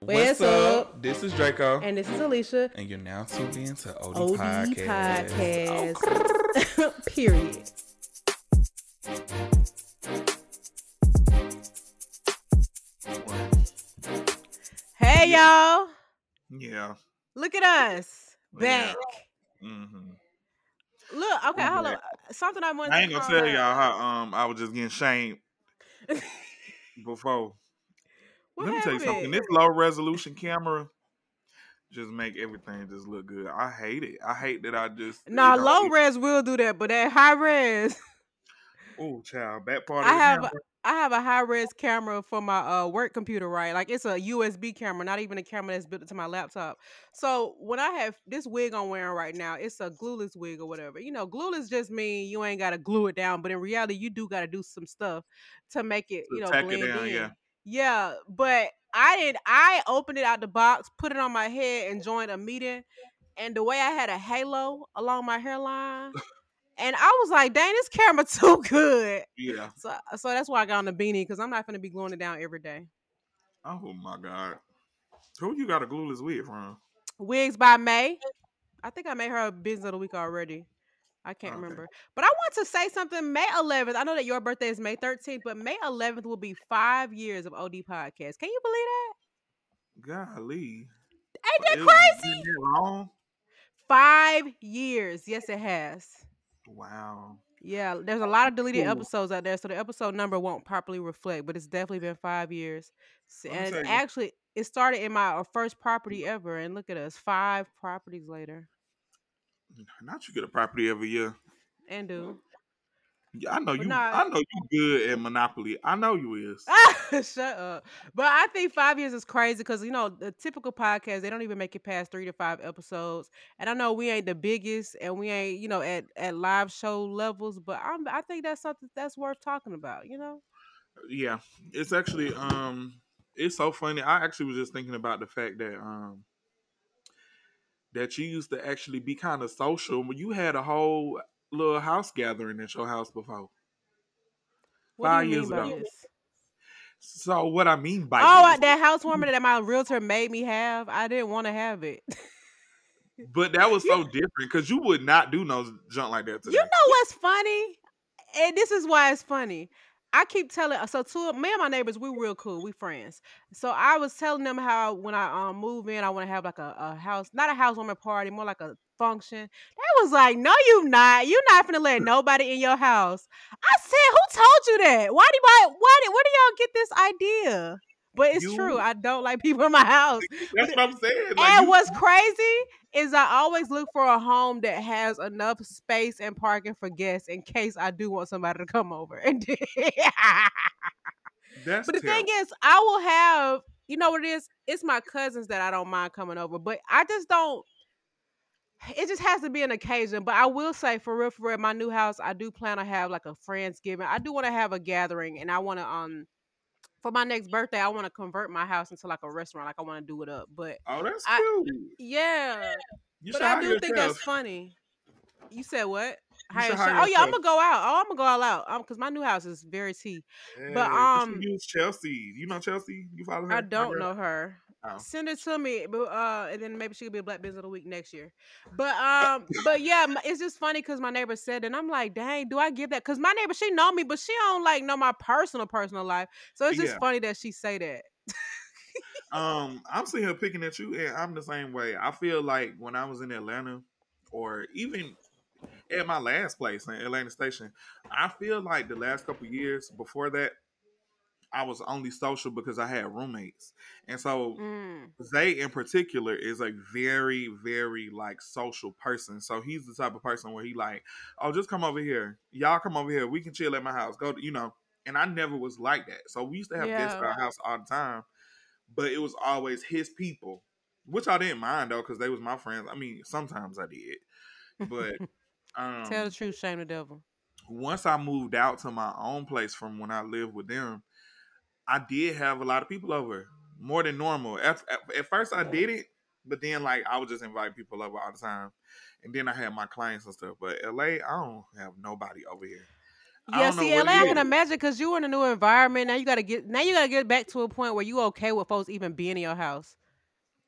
What's, up? This is Draco. And this is Alicia. And you're now tuned in to OD, OD Podcast. Podcast. Period. Hey y'all. Yeah. Look at us. Yeah. Back. hmm Look, okay, hold on. Something I wanted I ain't gonna tell out. y'all how um I was just getting shamed before. What Let me tell you something. This low resolution camera just make everything just look good. I hate it. I hate that I just Nah, you know, low res will do that, but that high res, Oh, child, that part I have camera. I have a high res camera for my uh, work computer, right? Like it's a USB camera, not even a camera that's built into my laptop. So when I have this wig I'm wearing right now, it's a glueless wig or whatever. You know, glueless just mean you ain't gotta glue it down, but in reality, you do gotta do some stuff to make it, you know, tack it blend down, in. yeah. Yeah, but I did. I opened it out the box, put it on my head, and joined a meeting. And the way I had a halo along my hairline, and I was like, "Dang, this camera too good." Yeah. So, so that's why I got on the beanie because I'm not gonna be gluing it down every day. Oh my god. Who you got a glueless wig from? Wigs by May. I think I made her a business of the week already. I can't Okay. remember. But I want to say something. May 11th. I know that your birthday is May 13th, but May 11th will be five years of OD podcast. Can you believe that? Golly. Ain't that crazy? that? Five years. Yes, it has. Wow. Yeah, there's a lot of deleted Cool. episodes out there, so the episode number won't properly reflect, but it's definitely been five years. S- Let me And actually, it started in my uh, first property ever, and look at us, five properties later. Not you get a property every year. And do Yeah, I know you. nah. I know you good at Monopoly. I know you is. shut up. But I think five years is crazy because you know the typical podcast they don't even make it past three to five episodes. And I know we ain't the biggest, and we ain't you know at at live show levels, but I'm I think that's something that's worth talking about. You know. Yeah, it's actually um, it's so funny. I actually was just thinking about the fact that um, that you used to actually be kind of social. When you had a whole little house gathering at your house before. What Five years ago. this? So what I mean by Oh, I, this- that housewarming that my realtor made me have, I didn't want to have it. but that was so different because you would not do no junk like that. Today. You know what's funny? And this is why it's funny. I keep telling so two of me and my neighbors, we real cool, we friends. So I was telling them how when I um move in, I want to have like a, a house, not a housewarming party, more like a function. They was like, "No, you not. You're not finna let nobody in your house." I said, "Who told you that? Why do why why did where do y'all get this idea?" But it's You- true. I don't like people in my house. That's what I'm saying. Like, and you- what's crazy is I always look for a home that has enough space and parking for guests in case I do want somebody to come over. And that's but the terrible. thing is, I will have you know what it is. It's my cousins that I don't mind coming over, but I just don't. It just has to be an occasion. But I will say, for real, for real, my new house, I do plan to have like a friendsgiving. I do want to have a gathering, and I want to um. For my next birthday, I want to convert my house into like a restaurant. Like I want to do it up. But oh, that's I- cute. yeah, You but I do think that's funny. You said what? You Hire hire. Oh yeah, I'm gonna go out. Oh, I'm gonna go all out. Um, cause my new house is very tea. But, Yeah, should um, use Chelsea. You know Chelsea? You follow her? I don't know her. Oh. Send it to me, but uh, and then maybe she could be a Black Business of the Week next year. But um, but yeah, it's just funny because my neighbor said, and I'm like, dang, do I give that? Because my neighbor, she know me, but she don't like know my personal personal life. So it's just Yeah. funny that she say that. Um, I'm sitting here picking at you, and I'm the same way. I feel like when I was in Atlanta, or even at my last place in Atlanta Station, I feel like the last couple years before that, I was only social because I had roommates, and so Mm. Zay in particular is a very, very like social person. So he's the type of person where he like, oh, just come over here. Y'all come over here. We can chill at my house. Go to, you know. And I never was like that. So we used to have guests at our house all the time, but it was always his people, which I didn't mind though, because they was my friends. I mean, sometimes I did, but um, Tell the truth, shame the devil. once I moved out to my own place from when I lived with them, I did have a lot of people over, more than normal. At, at, at first, I did it, but then like I would just invite people over all the time, and then I had my clients and stuff. But LA, I don't have nobody over here. Yeah, see, LA, I can imagine because you were in a new environment. Now you gotta get now you gotta get back to a point where you okay with folks even being in your house.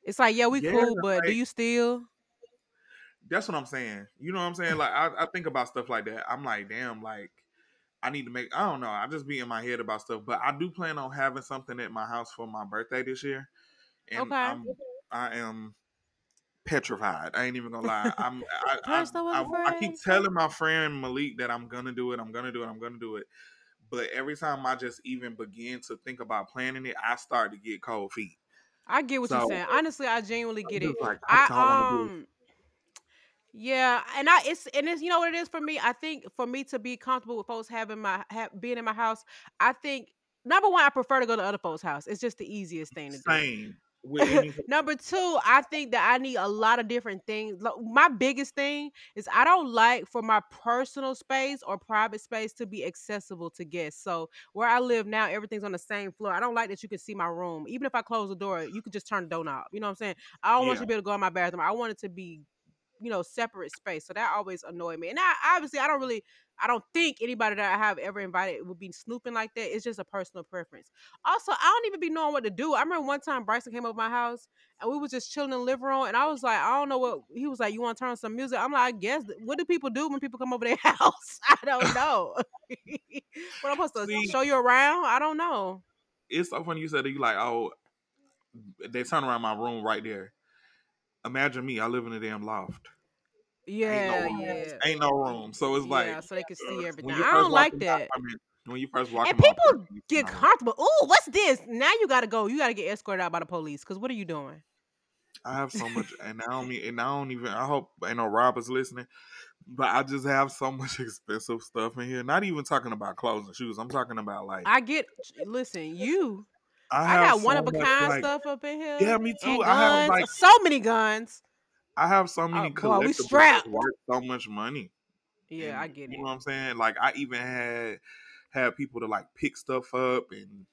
It's like, yeah, we Yeah, cool, but do you still? that's what I'm saying. You know what I'm saying? Like I, I think about stuff like that. I'm like, damn, like I need to make. I don't know. I just be in my head about stuff, but I do plan on having something at my house for my birthday this year, and Okay. I'm I am petrified. I ain't even gonna lie. I'm I I, I I, keep telling my friend Malik that I'm gonna do it. I'm gonna do it. I'm gonna do it. But every time I just even begin to think about planning it, I start to get cold feet. I get what you're saying. Honestly, I genuinely get it. like I I to do it. um yeah, and I it's and it's you know what it is for me. I think for me to be comfortable with folks having my ha- being in my house, I think number one, I prefer to go to other folks' house. It's just the easiest thing to do. Same. Number two, I think that I need a lot of different things. My biggest thing is I don't like for my personal space or private space to be accessible to guests. So where I live now, everything's on the same floor. I don't like that you can see my room. Even if I close the door, you can just turn the door knob. You know what I'm saying? I don't want you to be able to go in my bathroom. I want it to be, you know, separate space. So that always annoyed me. And I obviously I don't really I don't think anybody that I have ever invited would be snooping like that. It's just a personal preference. Also, I don't even be knowing what to do. I remember one time Bryson came over my house and we was just chilling in the living room, and I was like, I don't know what he was like. You want to turn on some music? I'm like, I guess. What do people do when people come over their house? I don't know. what I'm supposed to See- show you around? I don't know. It's so funny you said that you like, oh, they turn around my room right there. Imagine me. I live in a damn loft. Yeah, room. yeah. Ain't no room, so it's like yeah, so they can see everything. I don't like in my that. apartment- when you first walk And people Get comfortable. Ooh, what's this? Now you gotta go. You gotta get escorted out by the police. Cause what are you doing? I have so much, and I don't mean, and I don't even. I hope ain't no robbers listening, but I just have so much expensive stuff in here. Not even talking about clothes and shoes. I'm talking about like I get. Listen, you. I, I, got one so of a kind like, stuff up in here. Yeah, me too. I have like so many guns. I have so oh, many Oh, boy, we collectibles strapped. worth so much money. Yeah, And I get it. You know what I'm saying? Like I even had had people to like pick stuff up and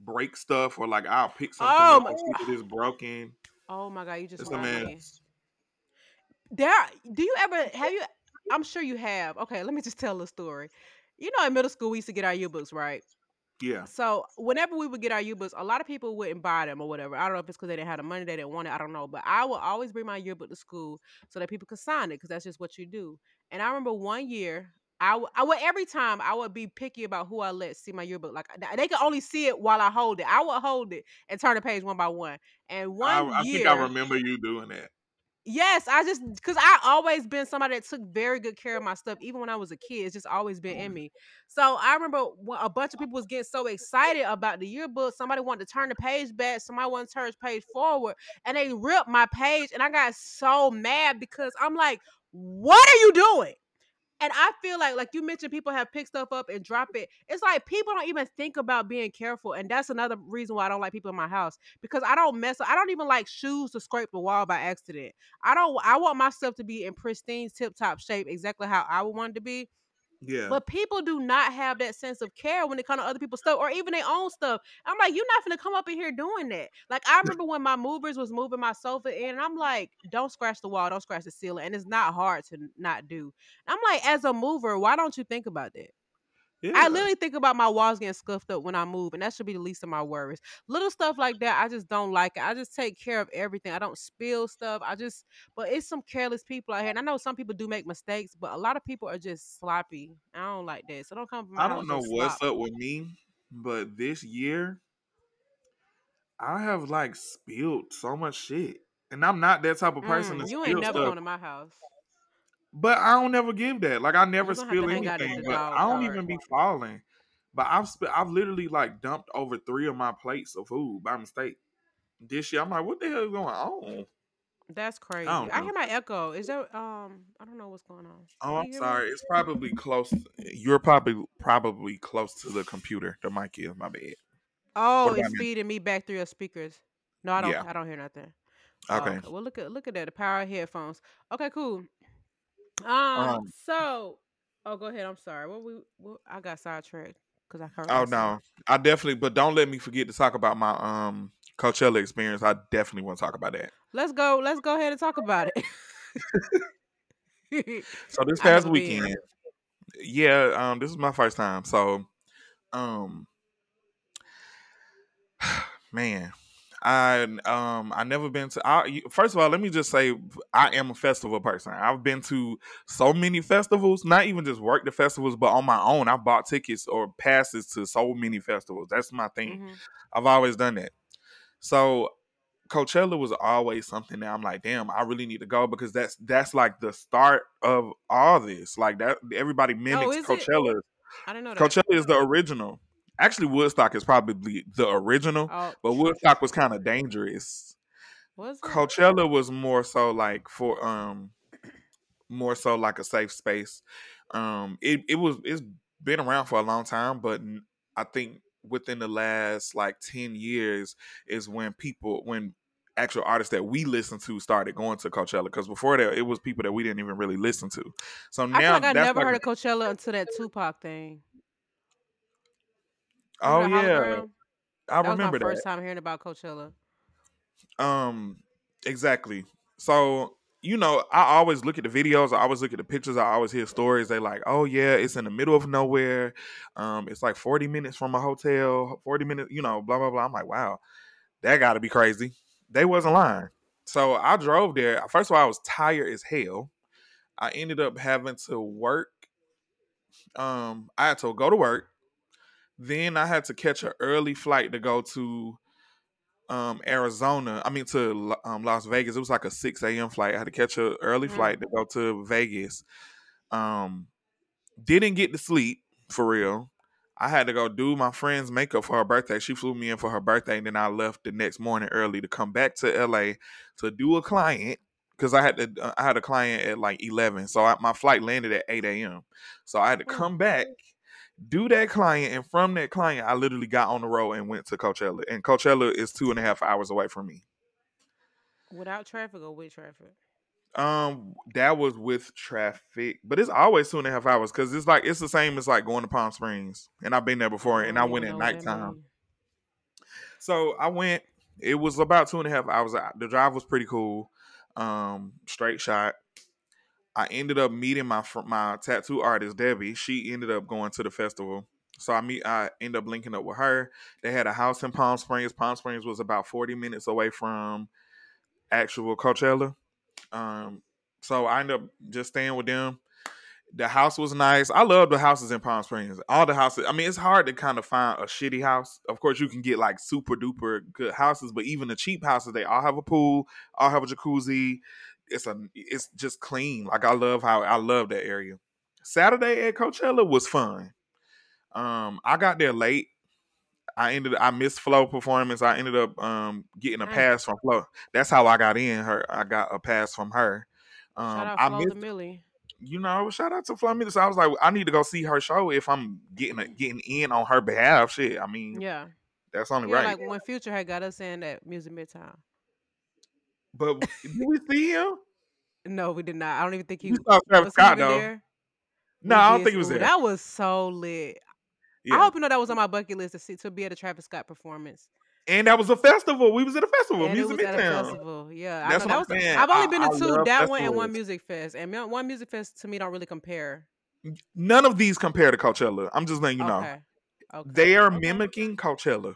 break stuff, or like I'll pick something Oh, up my- and see it's broken. Oh my god, you just It's a reminded me. There, do you ever have you? I'm sure you have. Okay, let me just tell a story. You know, in middle school, we used to get our yearbooks, right? Yeah, So whenever we would get our yearbooks, a lot of people wouldn't buy them or whatever. I don't know if it's because they didn't have the money, they didn't want it. I don't know. But I would always bring my yearbook to school so that people could sign it because that's just what you do. And I remember one year, I would, every time I would be picky about who I let see my yearbook. Like they could only see it while I hold it. I would hold it and turn the page one by one. And I, one I year, think I remember you doing that. Yes, I just because I always been somebody that took very good care of my stuff, even when I was a kid. It's just always been in mm-hmm. me. So I remember when a bunch of people was getting so excited about the yearbook. Somebody wanted to turn the page back, somebody wanted to turn the page forward, and they ripped my page, and I got so mad because I'm like, "What are you doing?" And I feel like, like you mentioned, people have picked stuff up and drop it. It's like people don't even think about being careful, and that's another reason why I don't like people in my house because I don't mess. up. I don't even like shoes to scrape the wall by accident. I don't. I want my stuff to be in pristine, tip top shape, exactly how I would want it to be. Yeah, But people do not have that sense of care when it comes to other people's stuff or even their own stuff. I'm like, you're not gonna come up in here doing that. Like I remember when my movers was moving my sofa in, and I'm like, don't scratch the wall, don't scratch the ceiling, and it's not hard to not do. I'm like, as a mover, why don't you think about that? Yeah. I literally think about my walls getting scuffed up when I move, and that should be the least of my worries. Little stuff like that, I just don't like it. I just take care of everything. I don't spill stuff. I just, but it's some careless people out here, and I know some people do make mistakes, but a lot of people are just sloppy. I don't like that, so don't come from my I don't know what's slop. up with me, but this year I have like spilled so much shit. And I'm not that type of person Mm, you ain't never stuff. going to my house. But I don't never give that. Like I never You're gonna have spill to hang out at anything. But I don't even be falling. But I've sp- I've literally like dumped over three of my plates of food by mistake. This year, I'm like, what the hell is going on? That's crazy. don't I, hear my echo. Is that Um, I don't know what's going on. Oh, I'm hear me? sorry. It's probably close. You're probably probably close to the computer. The mic is my bad. Oh, it's me? feeding me back through your speakers. No, I don't. Yeah. I don't hear nothing. Oh, Okay. Well, look at look at that. The power headphones. Okay, cool. Um. Um. So, oh, go ahead. I'm sorry. What we? What, I got sidetracked because I heard. Oh no, I definitely. But don't let me forget to talk about my um Coachella experience. I definitely want to talk about that. Let's go. Let's go ahead and talk about it. So this past weekend, yeah, um, this is my first time. So, um, man, I um I never been to. I, first of all, let me just say I am a festival person. I've been to so many festivals, not even just work the festivals, but on my own. I bought tickets or passes to so many festivals. That's my thing. Mhm. I've always done that. So Coachella was always something that I'm like, damn, I really need to go because that's that's like the start of all this. Like that, everybody mimics Oh, is it? Coachella. I don't know that. Coachella is the original. Actually, Woodstock is probably the original, Oh, but Woodstock was kind of dangerous. was? Coachella was more so like for um more so like a safe space. Um it it was it's been around for a long time, but I think within the last like 10 years is when people when actual artists that we listen to started going to Coachella because before that it was people that we didn't even really listen to. So I now feel like I never like, heard of Coachella until that Tupac thing. Oh yeah? I that was my remember that. first time hearing about Coachella. Um, exactly. So you know, I always look at the videos. I always look at the pictures. I always hear stories. They like, oh yeah, it's in the middle of nowhere. Um, it's like forty minutes from a hotel. Forty minutes, you know, blah blah blah. I'm like, wow, that got to be crazy. They wasn't lying. So I drove there. First of all, I was tired as hell. I ended up having to work. Um, I had to go to work. Then I had to catch an early flight to go to um Arizona. I mean to um, Las Vegas. It was like a six a.m. flight. I had to catch an early Mm. flight to go to Vegas. Um, didn't get to sleep for real. I had to go do my friend's makeup for her birthday. She flew me in for her birthday, and then I left the next morning early to come back to LA to do a client because I had to. uh, I had a client at like eleven, so I, my flight landed at eight a.m. So I had to Mm. come back, do that client, and from that client, I literally got on the road and went to Coachella. And Coachella is two and a half hours away from me. Without traffic or with traffic? Um, that was with traffic, but it's always two and a half hours because it's like it's the same as like going to Palm Springs, and I've been there before, and I don't went at nighttime. So I went. It was about two and a half hours. The drive was pretty cool. Um, straight shot. I ended up meeting my my tattoo artist Debbie. She ended up going to the festival. So I meet. I ended up linking up with her. They had a house in Palm Springs. Palm Springs was about forty minutes away from actual Coachella. Um, so I ended up just staying with them. The house was nice. I love the houses in Palm Springs. All the houses. I mean, it's hard to kind of find a shitty house. Of course, you can get like super duper good houses, but even the cheap houses, they all have a pool, all have a jacuzzi. It's a, it's just clean. Like I love how I love that area. Saturday at Coachella was fun. Um, I got there late. I ended. I missed Flo performance. I ended up um getting a Mm. pass from Flo. That's how I got in. Her. I got a pass from her. Um, Shout out I Flo missed Milli. you know, shout out to Flamingo. So I was like, I need to go see her show if I'm getting a, getting in on her behalf. Shit, I mean, Yeah. that's only Yeah, right. like when Future had got us in at Music Midtown. But did we see him? No, we did not. I don't even think he We saw Travis was Scott though. there. No, We I don't think he was there. That was so lit. Yeah. I hope you know that was on my bucket list to see to be at a Travis Scott performance. and that was a festival. We was at a festival, and Music was at a festival. Yeah, That's I know. what That I'm was. saying. I've only I- been to two. That one and one music fest, and one music fest to me don't really compare. None of these compare to Coachella. I'm just letting you know. Okay. Okay. They are okay. mimicking Coachella.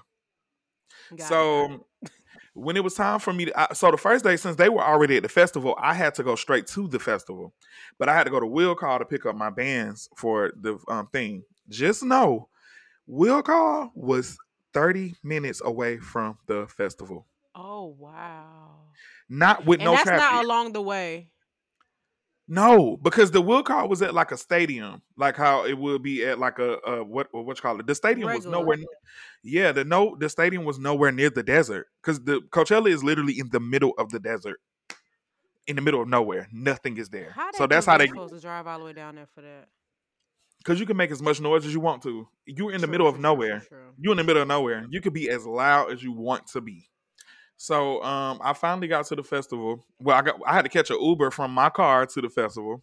Got so it. When it was time for me to, I, so the first day since they were already at the festival, I had to go straight to the festival, but I had to go to Will Call to pick up my bands for the um, thing. Just know, Will Call was thirty minutes away from the festival, Oh wow. not with And no that's traffic. not along the way. No, because the Will Call was at like a stadium, like how it would be at like a, a what what you call it. The stadium was Regular. nowhere. Yeah, the no the stadium was nowhere near the desert because the Coachella is literally in the middle of the desert, in the middle of nowhere. Nothing is there. How so that's how they supposed to drive all the way down there for that. because you can make as much noise as you want to. You're in the True, middle of true, nowhere. true. You're in the middle of nowhere. You could be as loud as you want to be. So um, I finally got to the festival. Well, I got I had to catch an Uber from my car to the festival.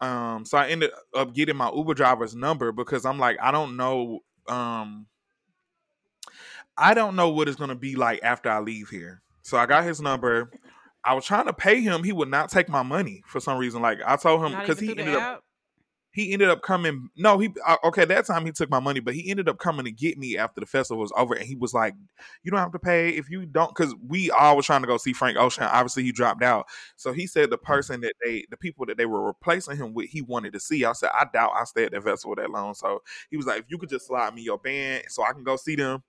Um, so I ended up getting my Uber driver's number because I'm like, I don't know. Um, I don't know what it's gonna be like after I leave here. So I got his number. I was trying to pay him. He would not take my money for some reason. Like I told him because he ended up. He ended up coming. No, he uh, okay. That time he took my money, but he ended up coming to get me after the festival was over, and he was like, "You don't have to pay if you don't," because we all was trying to go see Frank Ocean. Obviously, he dropped out, so he said the person that they, the people that they were replacing him with, he wanted to see. I said, "I doubt I stay at that festival that long." So he was like, "If you could just slide me your band, so I can go see them."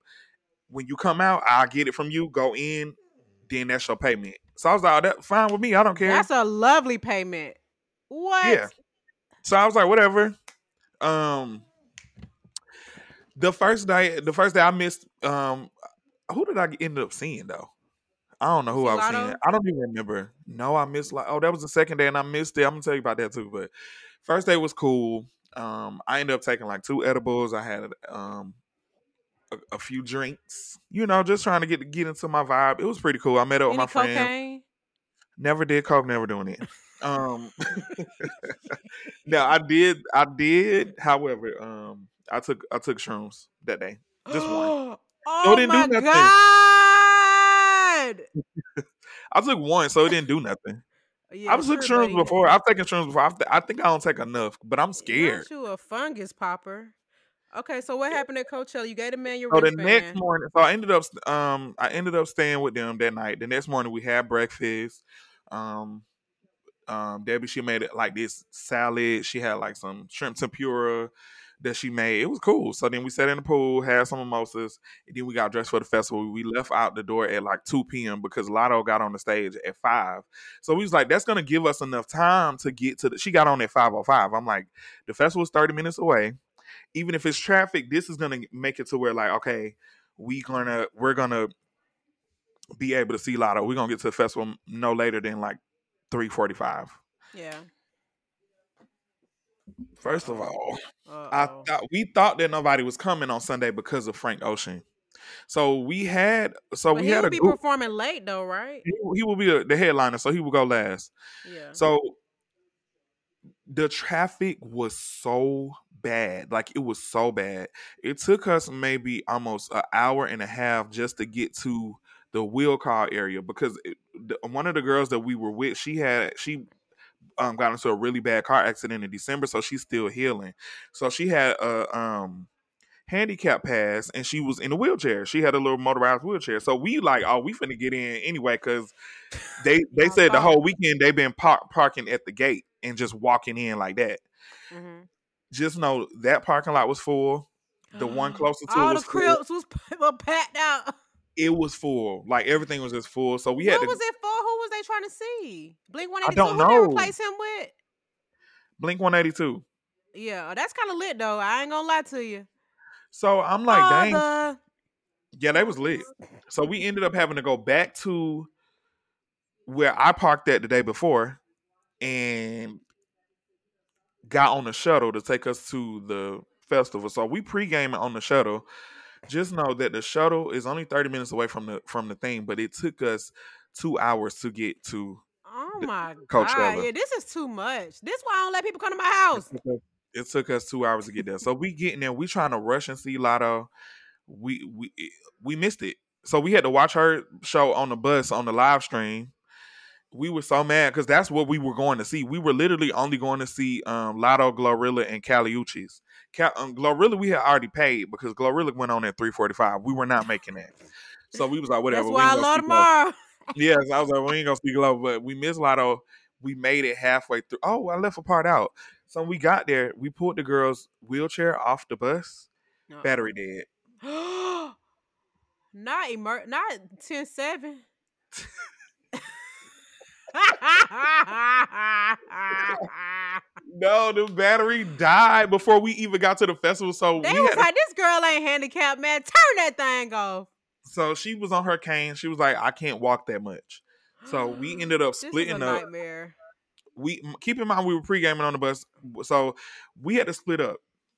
When you come out, I'll get it from you. Go in, then that's your payment. So I was like, oh, "That fine with me. I don't care." That's a lovely payment. What? Yeah. So I was like, whatever. Um the first day, the first day I missed um who did I end up seeing though? I don't know who I was seeing. I don't even remember. No, I missed like oh, that was the second day and I missed it. I'm gonna tell you about that too. But first day was cool. Um, I ended up taking like two edibles. I had um a, a few drinks, you know, just trying to get get into my vibe. It was pretty cool. I met up with Any my friend. Never did coke, never doing it. Um now I did I did, however, um I took I took shrooms that day. Just one. oh didn't do my nothing. god! I took one, so it didn't do nothing. Yeah, I've took shrooms before. I've taken shrooms before. I've, I think I don't take enough, but I'm scared. You a fungus popper. Okay, so what happened at Coachella? You gave the man your So the next morning, so I ended up um I ended up staying with them that night. The next morning we had breakfast. Um um Debbie she made it like this salad. She had like some shrimp tempura that she made. It was cool. So then we sat in the pool, had some mimosas, and then we got dressed for the festival. We left out the door at like 2 p.m. because Latto got on the stage at five. So we was like, that's gonna give us enough time to get to the she got on at 505. I'm like, the festival's 30 minutes away. Even if it's traffic, this is gonna make it to where like, okay, we gonna we're gonna be able to see Latto. We're gonna get to the festival no later than like 345. Yeah. First of all, I Uh-oh. thought we thought that nobody was coming on Sunday because of Frank Ocean. So we had so but we had a be group. performing late though, right? He, he will be a, the headliner, so he will go last. Yeah. So the traffic was so bad. Like it was so bad. It took us maybe almost an hour and a half just to get to the Will Call area because it, the, one of the girls that we were with, she had she um, got into a really bad car accident in December, so she's still healing. So she had a um handicap pass and she was in a wheelchair. She had a little motorized wheelchair. So we like, oh, we finna get in anyway because they they said the whole weekend they've been par- parking at the gate and just walking in like that. Mhm. Just know that parking lot was full. The one closer to all it was the cribs was packed out. It was full. Like everything was just full. So we had what to was it for? Who was they trying to see? Blink One Eighty Two. don't Who they know. replace him with? blink 182. Yeah, that's kind of lit though. I ain't gonna lie to you. So I'm like, dang. Father. Yeah, they was lit. So we ended up having to go back to where I parked at the day before and got on the shuttle to take us to the festival. So we pre-gaming on the shuttle. Just know that the shuttle is only 30 minutes away from the from the thing, but it took us two hours to get to Oh my Coachella. god! Yeah, this is too much. This why I don't let people come to my house. it took us- it took us two hours to get there. So we getting there, we trying to rush and see Latto. We we we missed it. So we had to watch her show on the bus on the live stream. We were so mad because that's what we were going to see. We were literally only going to see um, Latto, Glorilla, and Kali Uchis. Cal- um, Glorilla we had already paid because Glorilla went on at three forty five. We were not making that. So we was like, whatever. That's we why I love tomorrow. Yes, I was like, we ain't gonna speak low, but we missed Latto. We made it halfway through. Oh, I left a part out. So when we got there, we pulled the girl's wheelchair off the bus. Battery dead. not emer- not 10 7. No, the battery died before we even got to the festival. So they we was like, this girl ain't handicapped, man. Turn that thing off. so she was on her cane. She was like, I can't walk that much. So we ended up This is a splitting up. nightmare. we keep in mind we were pre gaming on the bus, so we had to split up.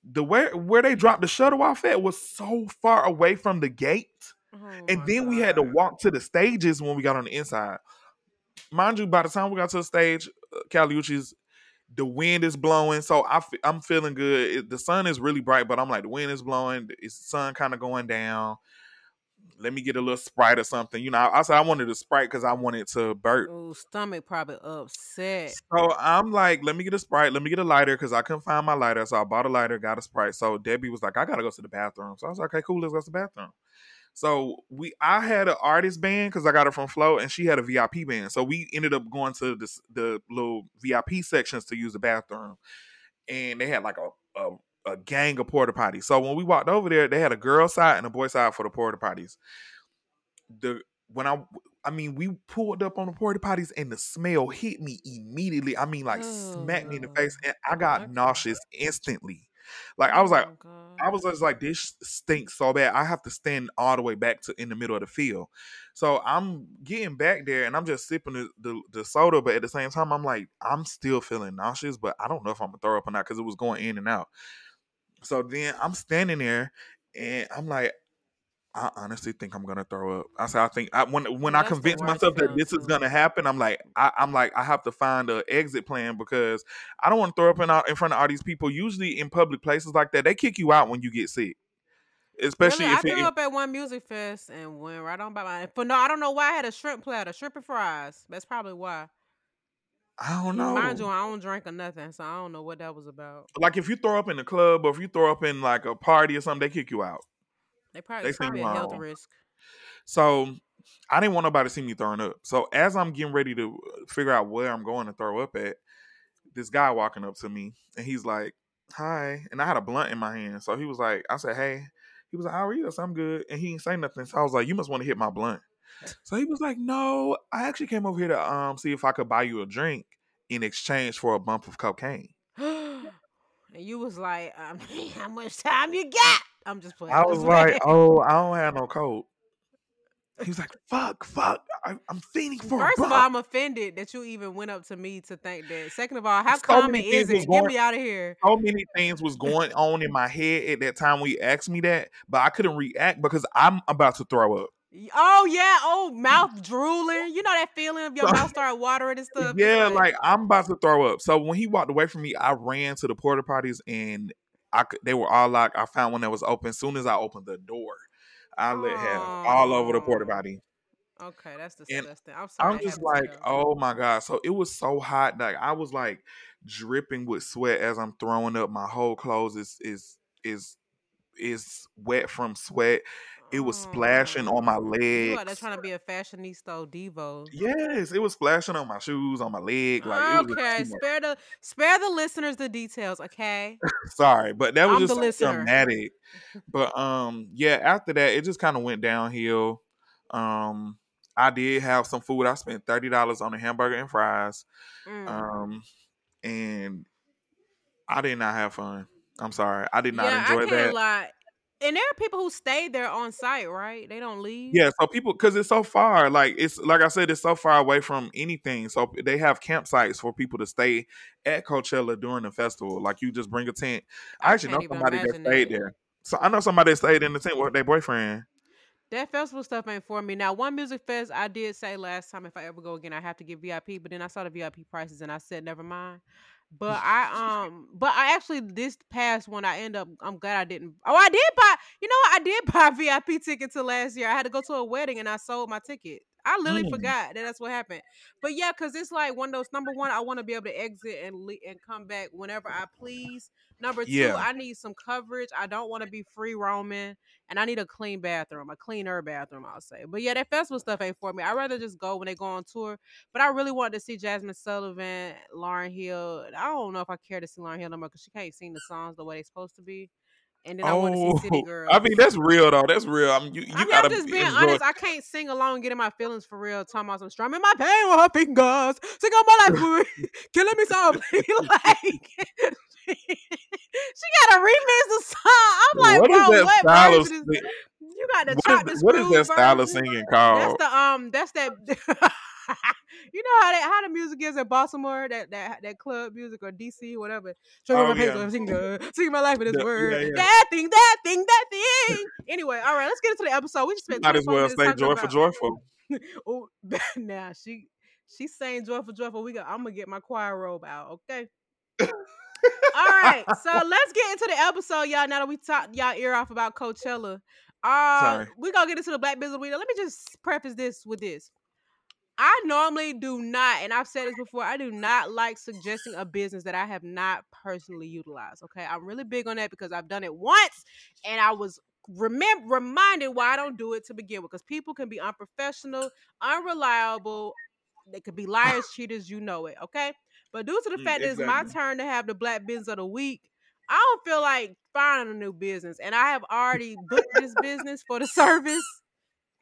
The where where they dropped the shuttle off at was so far away from the gate, Oh and then we had to walk to the stages when we got on the inside. Mind you, by the time we got to the stage, uh, Kali Uchis, the wind is blowing, so I fe- I'm feeling good. It- the sun is really bright, but I'm like the wind is blowing. It's the sun kind of going down. let me get a little sprite or something. You know, I, I said I wanted a sprite because I wanted to burp. Oh, stomach probably upset. So I'm like, let me get a sprite, let me get a lighter because I couldn't find my lighter. So I bought a lighter, got a sprite. So Debbie was like, I gotta go to the bathroom. So I was like, okay, cool, let's go to the bathroom. So we, I had an artist band because I got it from Flo, and she had a VIP band. So we ended up going to the the little VIP sections to use the bathroom, and they had like a, a a gang of porta potties. So when we walked over there, they had a girl side and a boy side for the porta potties. The when I I mean, we pulled up on the porta potties and the smell hit me immediately. I mean, like smacked me in the face, oh, and I got nauseous instantly. Like I was like, Oh, I was just like, this stinks so bad. I have to stand all the way back to in the middle of the field. So I'm getting back there and I'm just sipping the, the, the soda, but at the same time, I'm like, I'm still feeling nauseous, but I don't know if I'm gonna throw up or not because it was going in and out. So then I'm standing there and I'm like, I honestly think I'm gonna throw up. I said, I think I, when when Yeah, I convince myself that this is gonna happen, I'm like, I, I'm like, I have to find a exit plan because I don't want to throw up in, in front of all these people. Usually in public places like that, they kick you out when you get sick, especially really, I if it, threw up at one music fest and went right on by my. For no, I don't know why I had a shrimp platter, shrimp and fries. That's probably why. I don't know. Mind you, I don't drink or nothing, so I don't know what that was about. like if you throw up in the club or if you throw up in like a party or something, they kick you out. They probably They probably a health risk. So I didn't want nobody to see me throwing up. So as I'm getting ready to uh, figure out where I'm going to throw up at, this guy walking up to me and he's like, "Hi," and I had a blunt in my hand. So he was like, "I said, hey." He was like, "How are you?" I said, "I'm good," and he didn't say nothing. So I was like, "You must want to hit my blunt." So he was like, "No, I actually came over here to um see if I could buy you a drink in exchange for a bump of cocaine." and you was like, um, "How much time you got?" I'm just playing. I was just like, playing. "Oh, I don't have no coke." He was like, "Fuck, fuck, I, I'm feeding for First of all, I'm offended that you even went up to me to think that. Second of all, how So common is it? Get me out of here. so many things was going on in my head at that time when you asked me that, but I couldn't react because I'm about to throw up. Oh yeah, oh mouth drooling. You know that feeling of your mouth start watering and stuff. Yeah, like I'm about to throw up. So when he walked away from me, I ran to the porta potties and I could, they were all locked. I found one that was open. As soon as I opened the door, I let have all over the porta Aw. potty. okay, that's and disgusting. I'm sorry. I'm just like, oh my god! So it was so hot, like I was like dripping with sweat as I'm throwing up. My whole clothes is is is is wet from sweat. It was splashing on my Oh, You out there legs. trying to be a fashionista divo. Yes, it was splashing on my shoes, on my leg. Like okay, spare the spare the listeners the details. Okay. Sorry, but that was I'm just listener. dramatic. But um, yeah, after that, it just kind of went downhill. Um, I did have some food. I spent thirty dollars on a hamburger and fries. Mm. Um, and I did not have fun. I'm sorry, I did not yeah, enjoy I that. lie. And there are people who stay there on site, right? They don't leave. Yeah, so people because it's so far, like it's like I said, it's so far away from anything. So they have campsites for people to stay at Coachella during the festival. Like you just bring a tent. I, actually know somebody that stayed that. there. So I know somebody that stayed in the tent with their boyfriend. That festival stuff ain't for me. Now, one music fest, I did say last time if I ever go again, I have to get VIP. But then I saw the VIP prices and I said never mind. But I um, but I actually this past one I end up I'm glad I didn't. Oh, I did buy. You know? I did buy VIP ticket to last year. I had to go to a wedding and I sold my ticket. I literally Mm. forgot that that's what happened. But yeah, because it's like one of those. Number one, I want to be able to exit and le- and come back whenever I please. Number two, Yeah. I need some coverage. I don't want to be free roaming and I need a clean bathroom, a cleaner bathroom, I'll say. But yeah, that festival stuff ain't for me. I'd rather just go when they go on tour. But I really wanted to see Jazmine Sullivan, Lauryn Hill. I don't know if I care to see Lauryn Hill no more because she can't sing the songs the way they're supposed to be. And then I want to see City Oh, Girls. I mean that's real though. That's real. I mean, you, you I mean, gotta I'm just being enjoy. honest. I can't sing along getting my feelings for real. Talking about some strumming my pain with her fingers, sing on my life killing me softly. like she got a remix the song. I'm like, what is bro, that what style of version is? You got to chop this. what is that style of singing called? That's the um. That's that. you know how that how the music is in Baltimore, that that that club music or DC, whatever. Oh, my face, yeah. I'm singing, the- singing my life in this The- word. yeah, yeah. That thing, that thing, that thing. anyway, all right, let's get into the episode. We just spent Might as well say joyful, about. joyful. oh, now she she's saying joyful, joyful. We got. I'm gonna get my choir robe out. Okay. All right, so let's get into the episode, y'all. Now that we talked y'all ear off about Coachella, Uh, Sorry. we gonna get into the black business week. Let me just preface this with this. I normally do not, and I've said this before, I do not like suggesting a business that I have not personally utilized. Okay. I'm really big on that because I've done it once and I was remember reminded why I don't do it to begin with. Because people can be unprofessional, unreliable, they could be liars, cheaters, you know it. Okay. But due to the Mm, fact that it's my turn to have the black business of the week, I don't feel like finding a new business. And I have already booked this business for the service.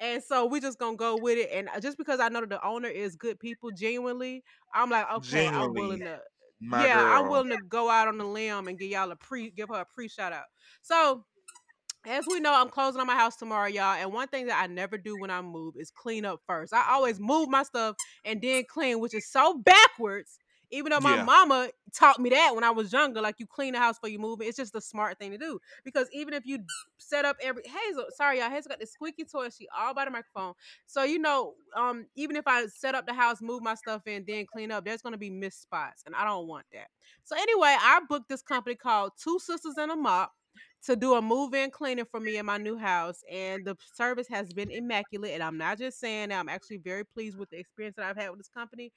And so we're just gonna go with it. And uh, just because I know that the owner is good people, genuinely, I'm like, okay, I'm willing to, yeah, I'm willing to go out on the limb and give y'all a pre, give her a pre shout out. So as we know, I'm closing on my house tomorrow, y'all. And one thing that I never do when I move is clean up first. I always move my stuff and then clean, which is so backwards. Even though my Yeah. mama taught me that when I was younger, like you clean the house before you move it. It's just the smart thing to do. Because even if you set up every Hazel, sorry, y'all, Hazel got this squeaky toy. She all by the microphone. So you know, um, even if I set up the house, move my stuff in, then clean up, there's gonna be missed spots, and I don't want that. So anyway, I booked this company called Two Sistas and a Mop to do a move-in cleaning for me in my new house, and the service has been immaculate. And I'm not just saying that; I'm actually very pleased with the experience that I've had with this company.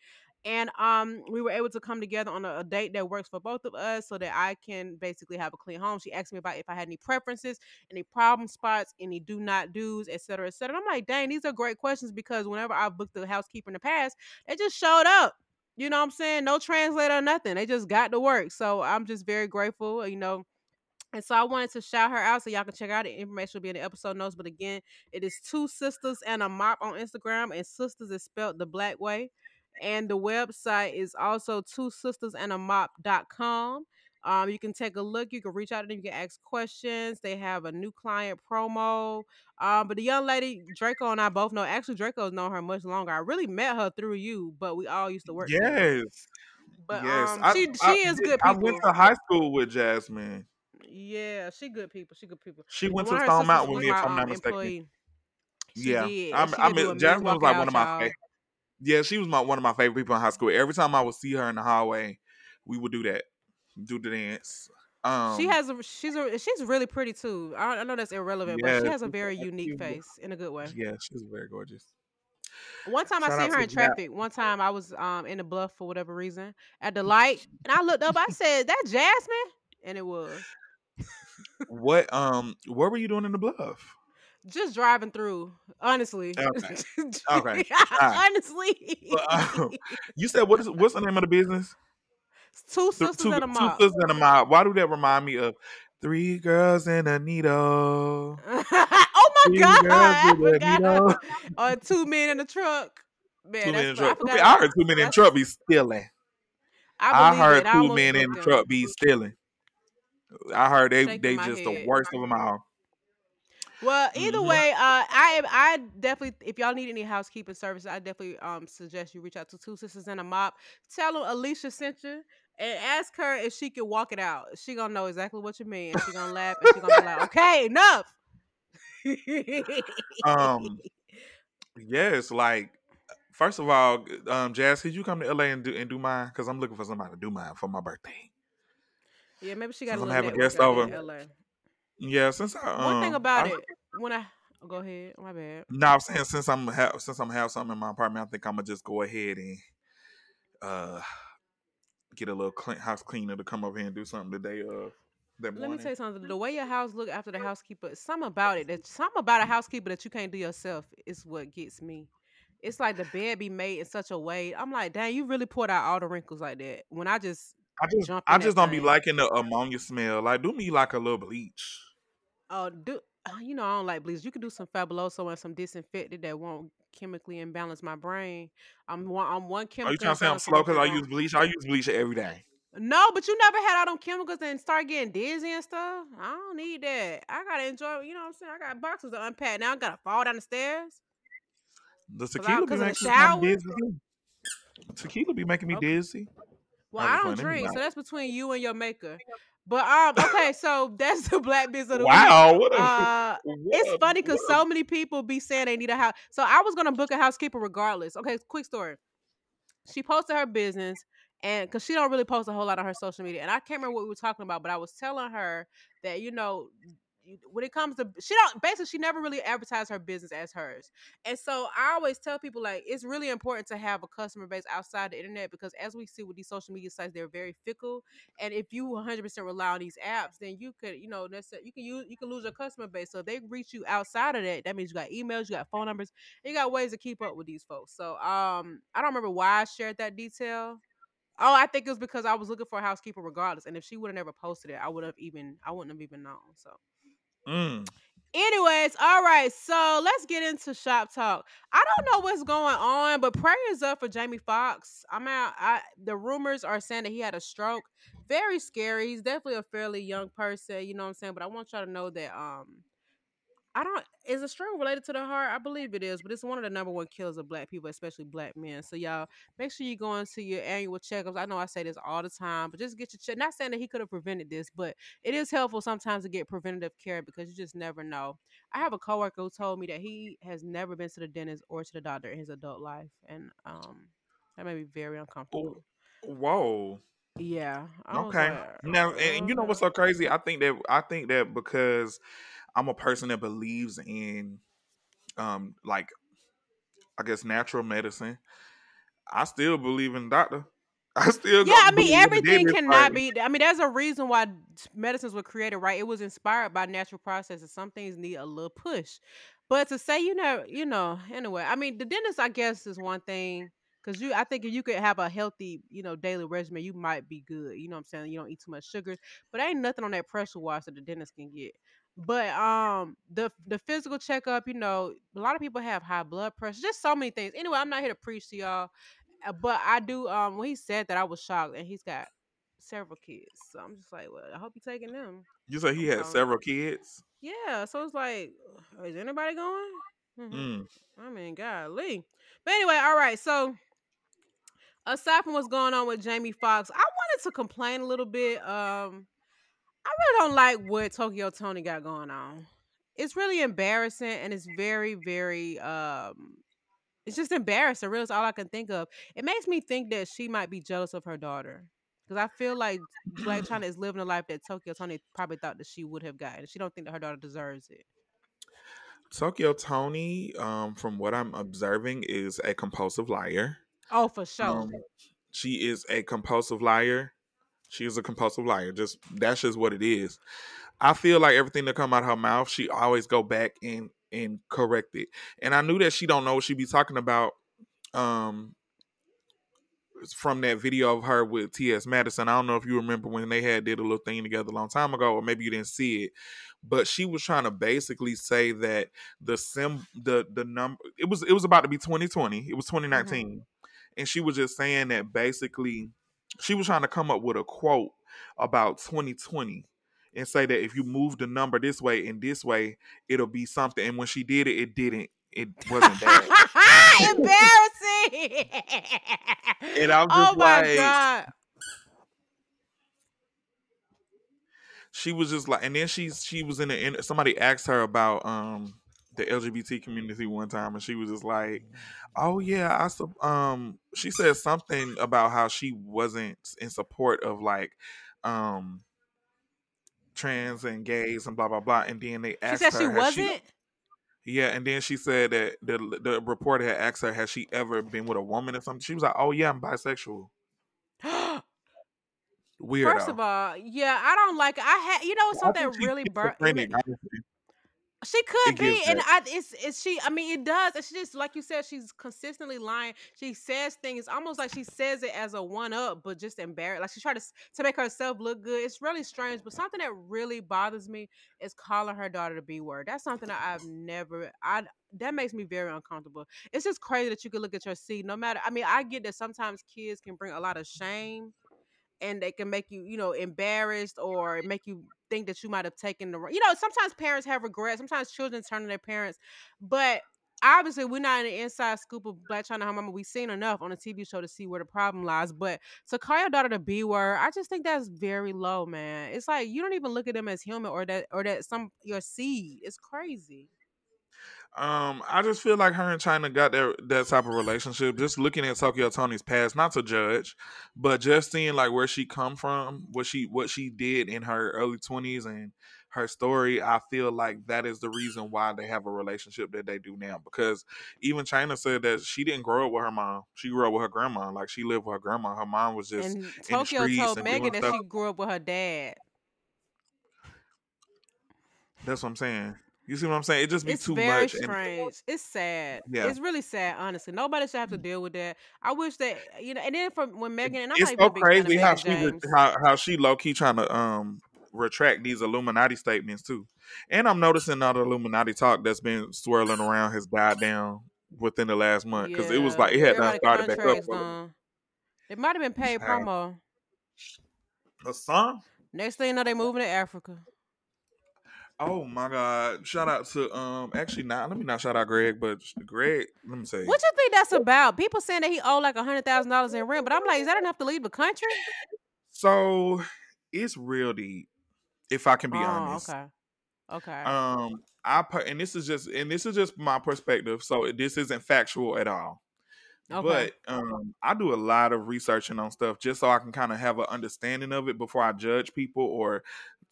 And um, we were able to come together on a, a date that works for both of us, so that I can basically have a clean home. She asked me about if I had any preferences, any problem spots, any do not do's, etc cetera, et cetera. I'm like, dang, these are great questions because whenever I've booked a housekeeper in the past, they just showed up. You know what I'm saying? No translator, nothing. They just got to work. So I'm just very grateful. You know, and so I wanted to shout her out so y'all can check out the information will be in the episode notes. But again, it is two sisters and a mop on Instagram, and sisters is spelled the black way. And the website is also two sisters and a mop.com. Um, you can take a look, you can reach out to them, you can ask questions. They have a new client promo. Um, but the young lady, Draco and I both know. Actually, Draco's known her much longer. I really met her through you, but we all used to work. Yes. But Yes. um, I, she I she is did- good I went to high school with Jasmine. Yeah, she good people. She good people. She went to Stone Mountain with me, if I'm um, not mistaken. employee. Yeah, did. I a mean, Jasmine was like one of my y'all. Yeah, she was my one of my favorite people in high school. Every time I would see her in the hallway, we would do that, do the dance. Um, She has a she's a she's really pretty too. I, I know that's irrelevant, but she has a very unique face in a good way. Yeah, she's very gorgeous. One time I Shout seen her in traffic. One time I was um in the bluff for whatever reason at the light, and I looked up. I said, "That Jasmine," and it was What um, what were you doing in the bluff? Just driving through. Honestly, Okay, okay, alright. honestly, um, you said what is what's the name of the business? two sisters two and a two sistas and a mop. Why do that remind me of three girls and a needle? oh my Three god, girls I with a forgot. needle. Or two men in a truck. Man, Two men in I truck. forgot. I heard two men in truck be stealing. I I heard it. Two almost men in booked the them. truck be stealing. I heard they Shaking they just the worst of them all. Well, either hmm way, uh, I I definitely if y'all need any housekeeping services, I definitely um suggest you reach out to two sisters and a mop. Tell them Alicia sent you. And ask her if she can walk it out. She gonna know exactly what you mean. She gonna laugh and she gonna be like, "Okay, enough." Um, yes, like first of all, um, Jazz, could you come to LA and do and do mine? Because I'm looking for somebody to do mine for my birthday. yeah, maybe she got a I'm network guests out there over. Yeah, since I One thing um about I it, when I oh, go ahead, my bad. no, I'm saying since I'm ha- since I'm have something in my apartment, I think I'm gonna just go ahead and uh get a little clean, house cleaner to come over here and do something today. Uh, that Let me tell you something. The way your house look after the housekeeper, something about it that something about a housekeeper that you can't do yourself is what gets me. It's like the bed be made in such a way. I'm like, dang, you really poured out all the wrinkles like that. When I just I just I just don't be liking the ammonia smell. Like, do me like a little bleach. Oh, do uh, you know I don't like bleach. You could do some fabuloso and some disinfectant that won't chemically imbalance my brain. I'm one. I'm one chemical. Are you trying to say I'm slow because I use bleach? I use bleach every day. No, but you never had all them chemicals and start getting dizzy and stuff. I don't need that. I gotta enjoy. You know what I'm saying? I got boxes to unpack. Now I gotta fall down the stairs The tequila be because of the making me kind of shower. dizzy. Tequila be making me Okay. dizzy. Well, I don't playing. Let me drink, not. so that's between you and your maker. But um, okay, so that's the black biz of the week. Wow, what a Uh, what it's a funny because so many people be saying they need a house. So I was gonna book a housekeeper regardless. Okay, quick story. She posted her business, and because she don't really post a whole lot on her social media, and I can't remember what we were talking about, but I was telling her that you know when it comes to she don't basically she never really advertised her business as hers. And so I always tell people like it's really important to have a customer base outside the internet because as we see with these social media sites, they're very fickle. And if you 100 percent rely on these apps, then you could you know you can use you can lose your customer base. So if they reach you outside of that, that means you got emails, you got phone numbers, you got ways to keep up with these folks. So um I don't remember why I shared that detail. Oh, I think it was because I was looking for a housekeeper regardless. And if she would have never posted it, I would have even I wouldn't have even known. So Mm. Anyways, all right, so let's get into shop talk. I don't know what's going on, but prayers up for Jamie Foxx. I'm out. I the rumors are saying that he had a stroke. Very scary. He's definitely a fairly young person, you know what I'm saying. But I want y'all to know that um I don't. Is a stroke related to the heart? I believe it is, but it's one of the number one killers of black people, especially black men. So y'all make sure you go into your annual checkups. I know I say this all the time, but just get your check. Not saying that he could have prevented this, but it is helpful sometimes to get preventative care because you just never know. I have a coworker who told me that he has never been to the dentist or to the doctor in his adult life, and um, that made me very uncomfortable. Whoa. Yeah. Okay. Like, now, and you know what's so crazy? I think that I think that because I'm a person that believes in um like I guess natural medicine. I still believe in doctor. I still yeah. I mean, everything cannot be. I mean, there's a reason why medicines were created, right? It was inspired by natural processes. Some things need a little push, but to say you know, you know, anyway. I mean, the dentist, I guess, is one thing because you. I think if you could have a healthy, you know, daily regimen, you might be good. You know what I'm saying? You don't eat too much sugar, but ain't nothing on that pressure wash that the dentist can get. But um the the physical checkup, you know, a lot of people have high blood pressure, just so many things. Anyway, I'm not here to preach to y'all, uh, but I do. Um, when he said that, I was shocked, and he's got several kids, so I'm just like, well, I hope you're taking them. You said he had several kids. Yeah, so it's like, is anybody going? Mm-hmm. Mm. I mean, golly. But anyway, all right. So aside from what's going on with Jamie Foxx, I wanted to complain a little bit. Um, I really don't like what Tokyo Toni got going on. It's really embarrassing and it's very, very um it's just embarrassing. Really, is all I can think of. It makes me think that she might be jealous of her daughter. Because I feel like Blac Chyna is living a life that Tokyo Toni probably thought that she would have gotten. She don't think that her daughter deserves it. Tokyo Toni, um, from what I'm observing, is a compulsive liar. Oh, for sure. Um, she is a compulsive liar. She is a compulsive liar. Just that's just what it is. I feel like everything that come out of her mouth, she always go back and and correct it. And I knew that she don't know what she be talking about. Um, from that video of her with T.S. Madison. I don't know if you remember when they had did a little thing together a long time ago, or maybe you didn't see it. But she was trying to basically say that the sim the the number it was it was about to be 2020. It was 2019. Mm-hmm. And she was just saying that basically she was trying to come up with a quote about 2020 and say that if you move the number this way and this way, it'll be something. And when she did it, it didn't. It wasn't that. Embarrassing. and I'm just oh my like, God. She was just like, and then she she was in the somebody asked her about um the LGBT community one time, and she was just like, "Oh yeah, I um." She said something about how she wasn't in support of like um trans and gays and blah blah blah, and then they asked she said her, she wasn't. She, yeah, and then she said that the the reporter had asked her, "Has she ever been with a woman or something?" She was like, "Oh yeah, I'm bisexual." Weird. First of all, yeah, I don't like. I had you know something really burnt. She could be, and I it's it's she. I mean, it does. And she just like you said, she's consistently lying. She says things almost like she says it as a one up, but just embarrassed. Like she tried to to make herself look good. It's really strange. But something that really bothers me is calling her daughter the b word. That's something that I've never. I that makes me very uncomfortable. It's just crazy that you could look at your seed. No matter. I mean, I get that sometimes kids can bring a lot of shame and they can make you, you know, embarrassed or make you think that you might have taken the wrong you know, sometimes parents have regrets, sometimes children turn to their parents, but obviously we're not in the inside scoop of Blac Chyna Her Mama. We've seen enough on a TV show to see where the problem lies. But to call your daughter the B word, I just think that's very low, man. It's like you don't even look at them as human or that or that some your seed. It's crazy. Um, I just feel like her and Chyna got that that type of relationship. Just looking at Tokyo Toni's past, not to judge, but just seeing like where she come from, what she what she did in her early twenties and her story, I feel like that is the reason why they have a relationship that they do now. Because even Chyna said that she didn't grow up with her mom; she grew up with her grandma. Like she lived with her grandma. Her mom was just and Tokyo told Megan that stuff. she grew up with her dad. That's what I'm saying. You see what I'm saying? It just be It's too very much. And strange. It's sad. yeah, It's really sad, honestly. Nobody should have to deal with that. I wish that you know. And then from when Megan and I'm it's not so even a big crazy how she re- how how she low key trying to um retract these Illuminati statements too. And I'm noticing all the Illuminati talk that's been swirling around has died down within the last month because it was like it had not started back up. gone. It might have been paid promo. a song. Next thing you know, they moving to Africa. Oh my god! Shout out to um. Actually, not let me not shout out Greg, but Greg. Let me say. What you think that's about? People saying that he owed like a hundred thousand dollars in rent, but I'm like, is that enough to leave the country? So it's real deep. If I can be oh, honest. okay, okay. Um, I put, and this is just, and this is just my perspective. So this isn't factual at all. Okay. But um, I do a lot of researching on stuff just so I can kind of have an understanding of it before I judge people or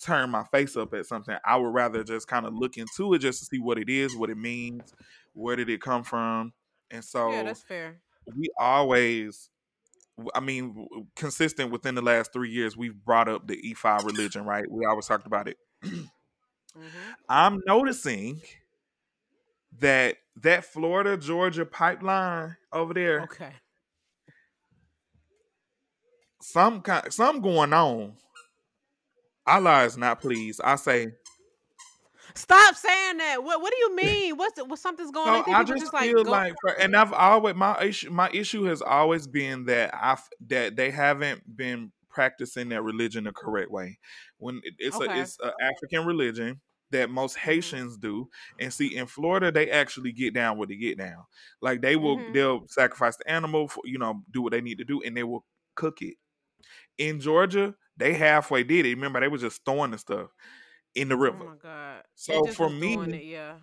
turn my face up at something. I would rather just kind of look into it just to see what it is, what it means, where did it come from, and so yeah, that's fair. we always. I mean, consistent within the last three years, we've brought up the E5 religion, right? We always talked about it. hmm I'm noticing that that Florida Georgia pipeline over there, Okay. some kind, some going on. Allah is not pleased. I say. Stop saying that. What What do you mean? What's what something's going on? So You I just just feel like, for, and I've always my issue. My issue has always been that I that they haven't been practicing their religion the correct way. When it- it's a it's an African religion that most Mhm. Haitians do, and see in Florida they actually get down what they get down. Like they will Mhm. they'll sacrifice the animal, for, you know, do what they need to do, and they will cook it. In Georgia, they halfway did it. Remember, they was just throwing the stuff in the Oh river. my god. So for me, it, yeah.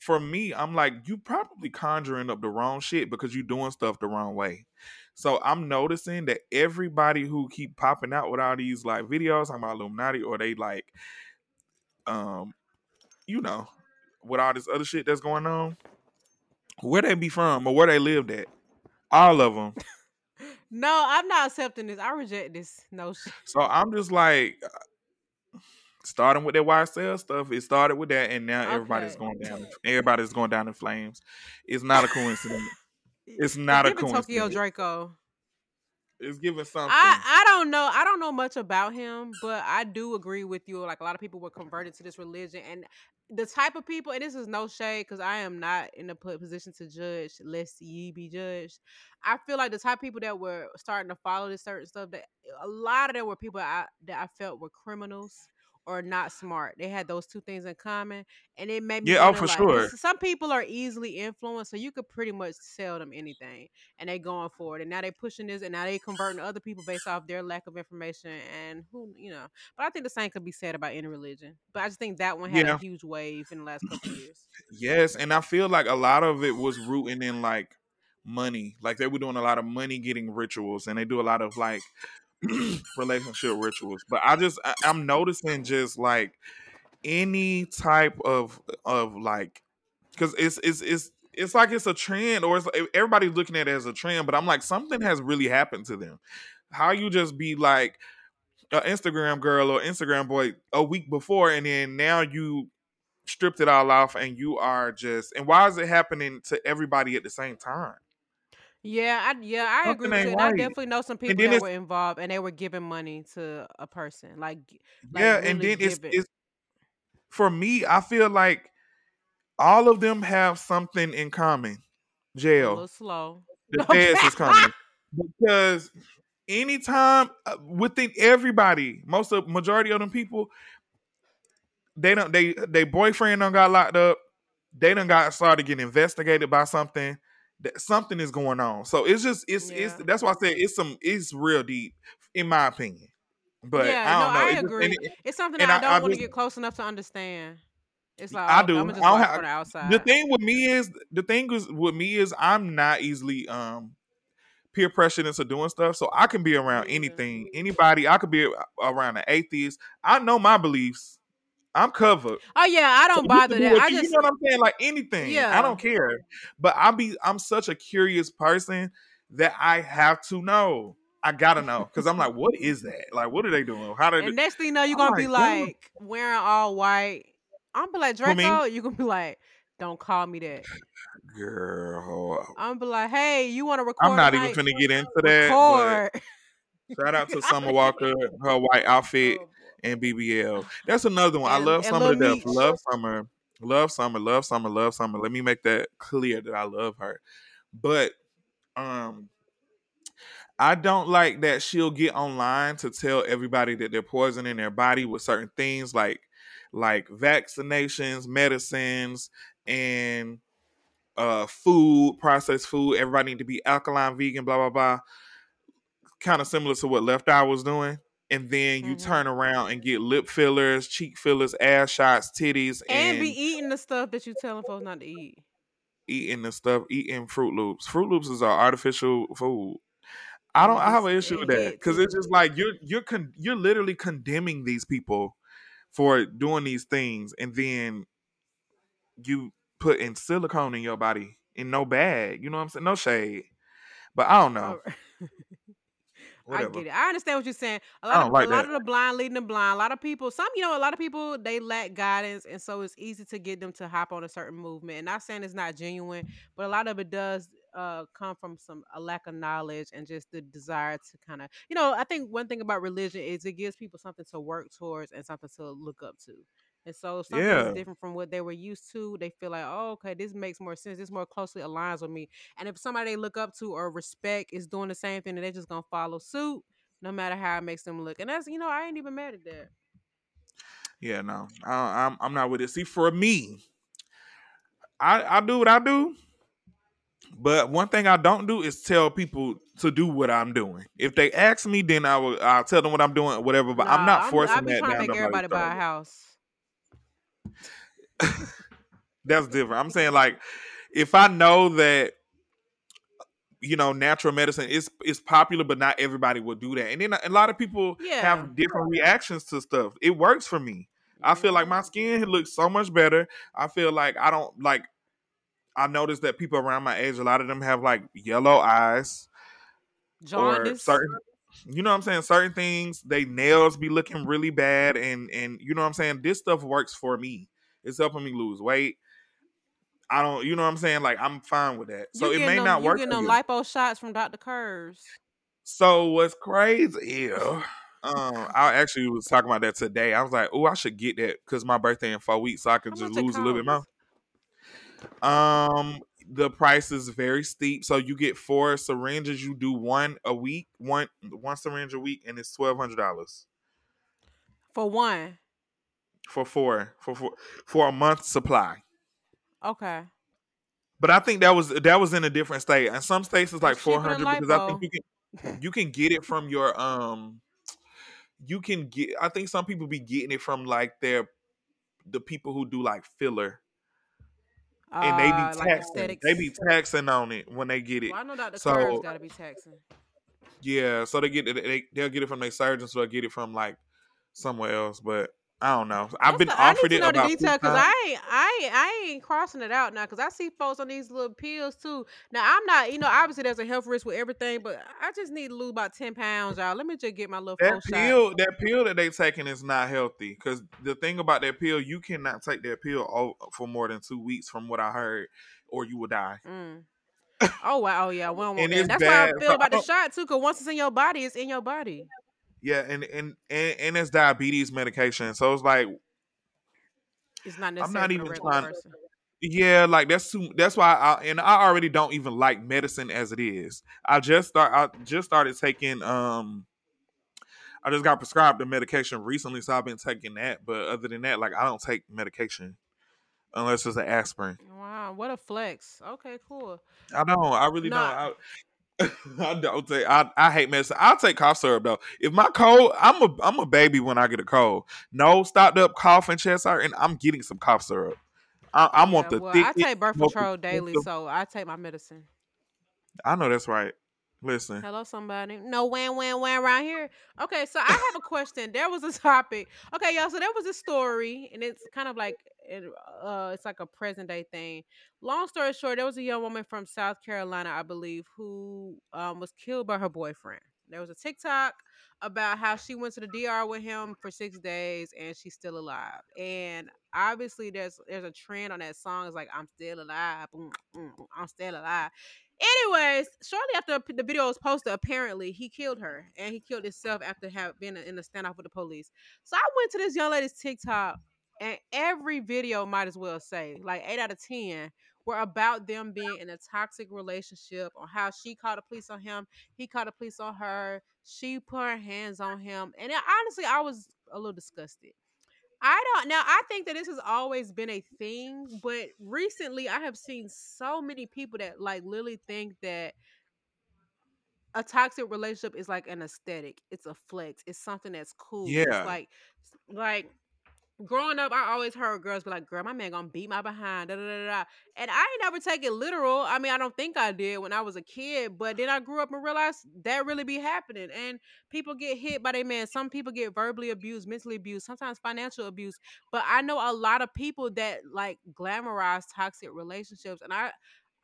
for me, I'm like, you probably conjuring up the wrong shit because you doing stuff the wrong way. So I'm noticing that everybody who keep popping out with all these like videos talking about Illuminati or they like um you know, with all this other shit that's going on, where they be from or where they lived at. All of them. No, I'm not accepting this. I reject this notion. So I'm just like uh, starting with that YSL stuff. It started with that and now everybody's going down. Everybody's going down in flames. It's not a coincidence. It's not a Give it Tokyo. Draco. It's giving something. I I don't know. I don't know much about him, but I do agree with you. Like a lot of people were converted to this religion, and the type of people. And this is no shade because I am not in a position to judge, lest ye be judged. I feel like the type of people that were starting to follow this certain stuff. That a lot of them were people I, that I felt were criminals or not smart. They had those two things in common, and it made me Yeah, oh, for like, sure. some people are easily influenced, so you could pretty much sell them anything and they going for it. And now they pushing this, and now they converting other people based off their lack of information. And who, you know, but I think the same could be said about any religion. But I just think that one had Yeah. a huge wave in the last couple of years. Yes, and I feel like a lot of it was rooting in like money. Like they were doing a lot of money getting rituals, and they do a lot of like relationship rituals. But I just I, I'm noticing just like any type of of like because it's it's it's it's like it's a trend or it's everybody's looking at it as a trend but i'm like something has really happened to them how you just be like an instagram girl or instagram boy a week before and then now you stripped it all off and you are just and why is it happening to everybody at the same time Yeah, I yeah, I agree Something with ain't you. And I right. definitely know some people then that it's were involved and they were giving money to a person. Like like yeah and really then it's giving. it's for me i feel like all of them have something in common a jail little slow. the feds is coming because anytime uh, within everybody most of majority of them people they don't they they boyfriend done got locked up they done got started getting investigated by something that something is going on so it's just it's it's that's why i said it's some it's real deep in my opinion but Yeah, i don't know I agree. it- It's something that I I- don't want to get close enough to understand. It's like I oh, do. I'm just I don't have- from the outside. the thing with me is the thing is with me is I'm not easily um peer pressured into doing stuff, so I can be around anything, anybody. I could be around an atheist. I know my beliefs. I'm covered. Oh yeah, I don't So bother do that. I you, you just know what I'm saying? Like anything. Yeah. I don't care. But I be I'm such a curious person that I have to know. I gotta know. Because I'm like, what is that? Like, what are they doing? How did and next thing you know, you're oh gonna be like, like wearing all white. I'm be like Draco. You're gonna be like, don't call me that. girl? I'm be like, hey, you want to record? I'm not even finna get into that. Shout out to Summer Walker, her white outfit, Oh. And BBL. That's another one. I love Summer to death. Love Summer. Love Summer. Love Summer. Love Summer. Let me make that clear that I love her. But um I don't like that she'll get online to tell everybody that they're poisoning their body with certain things like like vaccinations, medicines, and uh food, processed food. Everybody need to be alkaline vegan, blah blah blah. Kind of similar to what Left Eye was doing. And then you Mhm. turn around and get lip fillers, cheek fillers, ass shots, titties, and and, be eating the stuff that you telling folks not to eat. eating the stuff, eating Froot Loops. Froot Loops is our artificial food. I don't. I have an issue with that because it's just like you're you're con- you're literally condemning these people for doing these things, and then you put in silicone in your body in no bag. You know what I'm saying? No shade, but I don't know. Alright. I get it. I understand what you're saying. A I lot don't of like a lot of the blind leading the blind. A lot of people, some you know, a lot of people they lack guidance, and so it's easy to get them to hop on a certain movement. And I'm saying it's not genuine, but a lot of it does uh, come from some a lack of knowledge and just the desire to kind of, you know, I think one thing about religion is it gives people something to work towards and something to look up to. And so something Yeah. is different from what they were used to, they feel like, oh, okay, this makes more sense. This more closely aligns with me. And if somebody they look up to or respect is doing the same thing, then they're just gonna follow suit, no matter how it makes them look. And that's you know, I ain't even mad at that. Yeah, no, I, I'm I'm not with it. See, for me, I I do what I do, but one thing I don't do is tell people to do what I'm doing. If they ask me, then I will I'll tell them what I'm doing, or whatever. But I'm not forcing I be that trying to down make everybody buy a house. That's different. I'm saying like if I know that you know natural medicine is is popular, but not everybody will do that, and then a lot of people Yeah. have different reactions to stuff. It works for me. I feel like my mm-hmm. skin looks so much better. I feel like I don't like. I noticed that people around my age, a lot of them have like yellow eyes or jaundice. certain. You know what I'm saying? Certain things, they nails be looking really bad, and and you know what I'm saying. This stuff works for me. It's helping me lose weight. I don't, you know what I'm saying? Like I'm fine with that. So it may them, not you work getting for them you. lipo shots from Dr. Curves. So what's crazy? Ew. Um, I actually was talking about that today. I was like, "Oh, I should get that because my birthday in four weeks, so I can How just lose a little bit more." Um, the price is very steep. So you get four syringes. You do one a week, one one syringe a week, and it's twelve hundred dollars For one. for four for four for a month supply. Okay. But I think that was that was in a different state. And some states it's like four hundred because I think you can you can get it from your um you can get I think some people be getting it from like their the people who do like filler and they Uh, be taxing aesthetics. they be taxing on it when they get it. Well, I know Dr. So- Curves gotta be taxing. Yeah, so they get it they they'll get it from their surgeon, so they'll get it from like somewhere else. But I don't know. I've What's been the- I offered need it to know about the detail because. I ain't, I ain't, I ain't crossing it out now because I see folks on these little pills too. Now I'm not, you know, obviously there's a health risk with everything, but I just need to lose about ten pounds, y'all. Let me just get my little that four shot. pill that pill that they taking is not healthy because the thing about that pill you cannot take that pill for more than two weeks from what i heard or you will die Mm. Oh wow, oh yeah, we don't want And that. it's That's why I bad. feel So about the I shot too, because once it's in your body, it's in your body. Yeah and and and, and it's diabetes medication so it's like It's not I'm necessarily not even trying- person. yeah like that's too that's why i and i already don't even like medicine as it is i just start i just started taking um i just got prescribed the medication recently so i've been taking that but other than that like i don't take medication unless it's an aspirin Wow, what a flex. Okay, cool. I don't. I really Nah. don't. I, I don't take. I, I hate medicine. I'll take cough syrup though. If my cold, I'm a I'm a baby when I get a cold. No stopped up cough and chest hurt, and I'm getting some cough syrup. I, I want the well, thick. I take birth control daily, so I take my medicine. I know that's right. Listen. Hello, somebody. No wham wham wham around here. Okay, so I have a question. There was a topic. Okay, y'all. So there was a story, and it's kind of like uh, it's like a present day thing. Long story short, there was a young woman from South Carolina, I believe, who um, was killed by her boyfriend. There was a TikTok about how she went to the DR with him for six days and she's still alive. And obviously, there's there's a trend on that song. It's like I'm still alive. Mm, mm, mm, I'm still alive. Anyways, shortly after the video was posted, apparently he killed her and he killed himself after having been in a standoff with the police. So I went to this young lady's TikTok, and every video might as well say like eight out of ten were about them being in a toxic relationship, on how she called the police on him, he called the police on her, she put her hands on him, and honestly, I was a little disgusted. I don't know. I think that this has always been a thing, but recently I have seen so many people that like literally think that a toxic relationship is like an aesthetic. It's a flex. It's something that's cool. It's Yeah. like like growing up, I always heard girls be like, "Girl, my man gonna beat my behind." Da, da, da, da. And I ain't never take it literal. I mean, I don't think I did when I was a kid, but then I grew up and realized that really be happening. And people get hit by their man. Some people get verbally abused, mentally abused, sometimes financial abuse. But I know a lot of people that like glamorize toxic relationships, and I,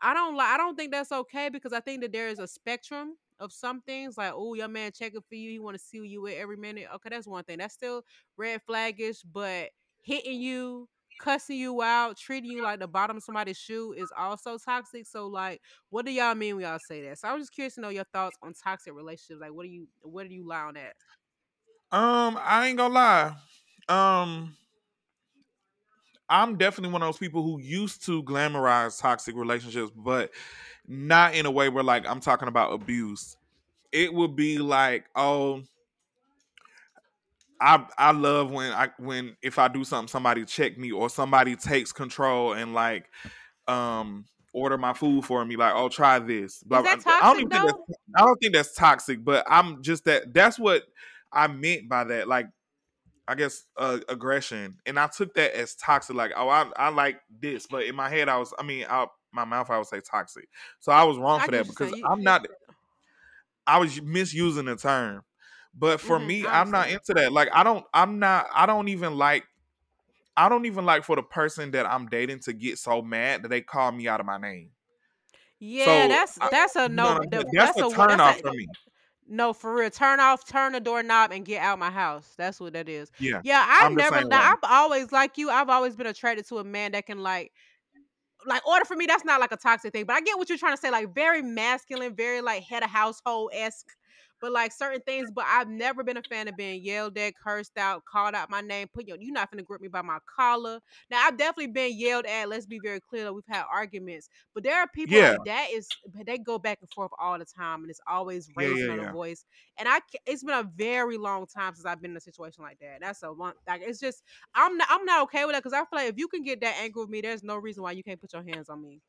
I don't like. I don't think that's okay because I think that there is a spectrum of some things like oh your man checking for you he want to see you with every minute okay that's one thing that's still red flaggish but hitting you cussing you out treating you like the bottom of somebody's shoe is also toxic so like what do y'all mean when y'all say that so i was just curious to know your thoughts on toxic relationships like what do you what do you lie on that Um, I ain't gonna lie. Um, I'm definitely one of those people who used to glamorize toxic relationships, but not in a way where like I'm talking about abuse. It would be like, oh, I I love when I when if I do something, somebody check me or somebody takes control and like um order my food for me, like, oh, try this. Blah, blah. I don't toxic think that's I don't think that's toxic, but I'm just that that's what I meant by that. Like I guess uh, aggression, and I took that as toxic. Like, oh, I I like this, but in my head, I was, I mean, out my mouth, I would say toxic. So I was wrong i for that because you I'm not. I was misusing the term, but for mm-hmm, me, i I'm not into that. Like, I don't, I'm not, I don't even like. I don't even like for the person that I'm dating to get so mad that they call me out of my name. yeah So that's that's a no, no that's that's a a turn off for me. No, for real. Turn off, turn the doorknob, and get out my house. That's what that is. Yeah, Yeah, I I'm never. I've always like you. I've always been attracted to a man that can like like order for me that's not like a toxic thing but i get what you're trying to say like very masculine very like head of household esque but like certain things but i've never been a fan of being yelled at cursed out called out my name put your you're not gonna grip me by my collar now i've definitely been yelled at let's be very clear that we've had arguments but there are people Yeah, that is they go back and forth all the time and it's always yeah, yeah, raising of the yeah. voice and i it's been a very long time since i've been in a situation like that that's a one like it's just I'm not I'm not okay with that because I feel like if you can get that angry with me, there's no reason why you can't put your hands on me.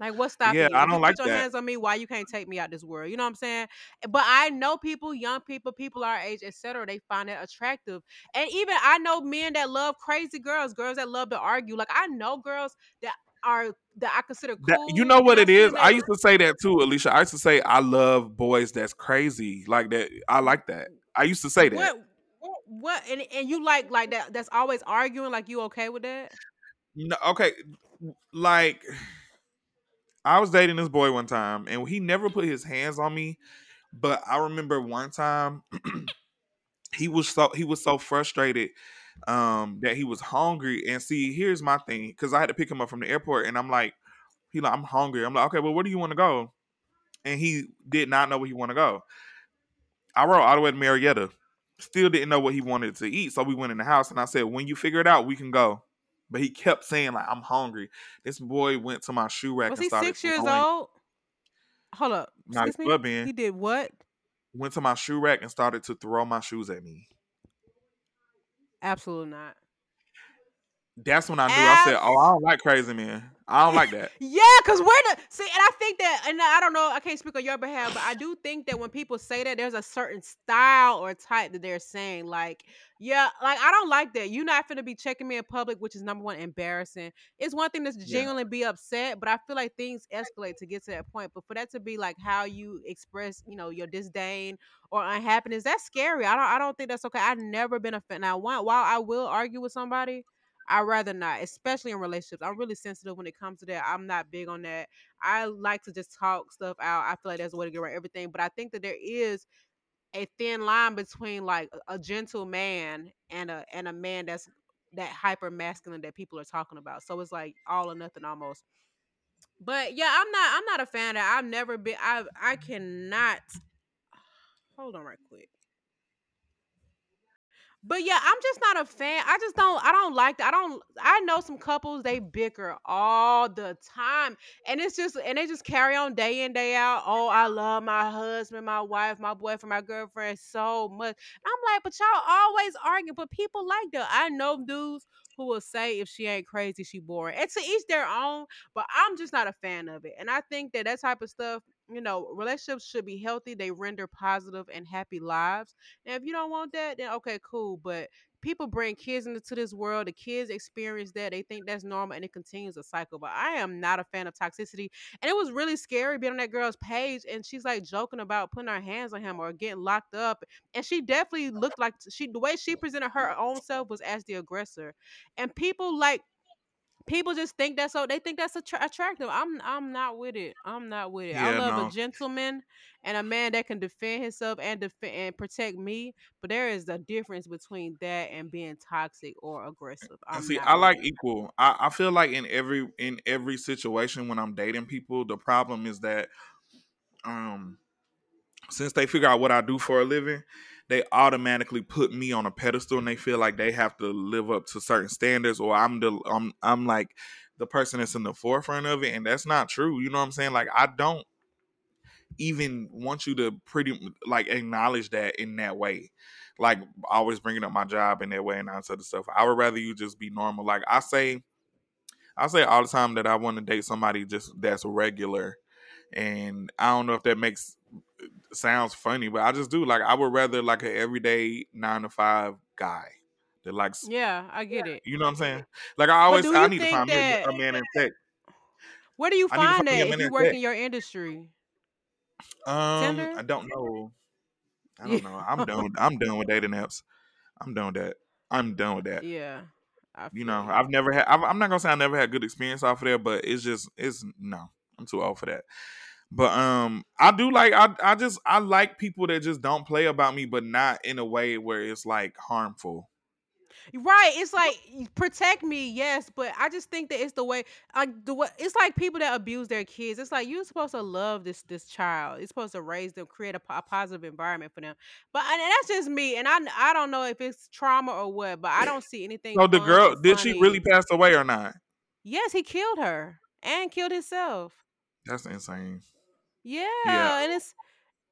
Like what's Yeah, stopping you? I you don't can like put your that. hands on me, why you can't take me out this world? You know what I'm saying? Eh, but I know people, young people, people our age, etc. They find that attractive, and even I know men that love crazy girls, girls that love to argue. Like I know girls that are that I consider That you know what it is. I used to say that too, Alicia. I used to say I love boys that's crazy, like that. I like that. I used to say that. what what what and and you like like that. That's always arguing. Like you okay with that? No, okay, like I was dating this boy one time, and he never put his hands on me. But I remember one time he was so he was so frustrated um that he was hungry. And see, here's my thing, because I had to pick him up from the airport, and I'm like, he like, I'm hungry. I'm like, okay, well, where do you want to go? And he did not know where he want to go. I rode all the way to Marietta. Still didn't know what he wanted to eat. So we went in the house and I said, when you figure it out, we can go. But he kept saying, like, I'm hungry. This boy went to my shoe rack and started Was he six years throwing old? Hold up. not me. He did what? Went to my shoe rack and started to throw my shoes at me. Absolutely not. That's when I knew. I said, "Oh, I don't like crazy men. I don't like that." yeah, cause we're the see, and I think that, and I don't know, I can't speak on your behalf, but I do think that when people say that, there's a certain style or type that they're saying. Like, yeah, like I don't like that. You're not gonna be checking me in public, which is number one embarrassing. It's one thing to Yeah. genuinely be upset, but I feel like things escalate to get to that point. But for that to be like how you express, you know, your disdain or unhappiness, that's scary. I don't, I don't think that's okay. I've never been a fan. Now, while I will argue with somebody. I'd rather not, especially in relationships. I'm really sensitive when it comes to that. I'm not big on that. I like to just talk stuff out. I feel like that's a way to get around everything. But I think that there is a thin line between like a, a gentle man and a and a man that's that hyper masculine that people are talking about. So it's like all or nothing almost. But yeah, I'm not I'm not a fan of that. I've never been I I cannot hold on right quick. But yeah, I'm just not a fan. I just don't I don't like that. I don't I know some couples they bicker all the time. And it's just and they just carry on day in, day out. Oh, I love my husband, my wife, my boyfriend, my girlfriend so much. I'm like, but y'all always arguing. But people like that. I know dudes who will say if she ain't crazy, she boring. And to each their own, but I'm just not a fan of it. And I think that that type of stuff, you know, relationships should be healthy. They render positive and happy lives. And if you don't want that, then okay, cool. But people bring kids into this world. The kids experience that. They think that's normal and it continues a cycle. But I am not a fan of toxicity. And it was really scary being on that girl's page and she's like joking about putting her hands on him or getting locked up. And she definitely looked like she the way she presented her own self was as the aggressor. And people like people just think that's so they think that's attra- attractive. I'm I'm not with it. I'm not with it. I love no. a gentleman and a man that can defend himself and defend and protect me. But there is a difference between that and being toxic or aggressive. I'm see, I like it. equal. I, I feel like in every in every situation when I'm dating people, the problem is that um since they figure out what I do for a living, they automatically put me on a pedestal and they feel like they have to live up to certain standards or I'm the I'm I'm like the person that's in the forefront of it and that's not true. You know what I'm saying? Like I don't even want you to pretty like acknowledge that in that way. Like always bringing up my job in that way and all this other stuff. I would rather you just be normal. Like I say I say all the time that I want to date somebody just that's regular. And I don't know if that makes sounds funny, but I just do. Like I would rather like an everyday nine to five guy that likes Yeah, I get it. you know what I'm saying? Like I always do I you need to think find me a, that a man in tech. where do you I need find find that a if you work tech. in your industry? Um Tinder? I don't know. I don't know. I'm done I'm done with dating apps. I'm done with that. I'm done with that. yeah. I You know. I've never had I've, I'm not going to say I never had good experience off of there, but it's just it's no. I'm too old for that. But um, I do like I I just I like people that just don't play about me, but not in a way where it's like harmful. Right. It's like protect me, yes, but I just think that it's the way like the way it's like people that abuse their kids. It's like you're supposed to love this this child. You're supposed to raise them, create a, a positive environment for them. But and that's just me, and I I don't know if it's trauma or what, but I don't see anything So the girl or did she really pass away or not? Yes, he killed her and killed himself. That's insane. Yeah, Yeah. and it's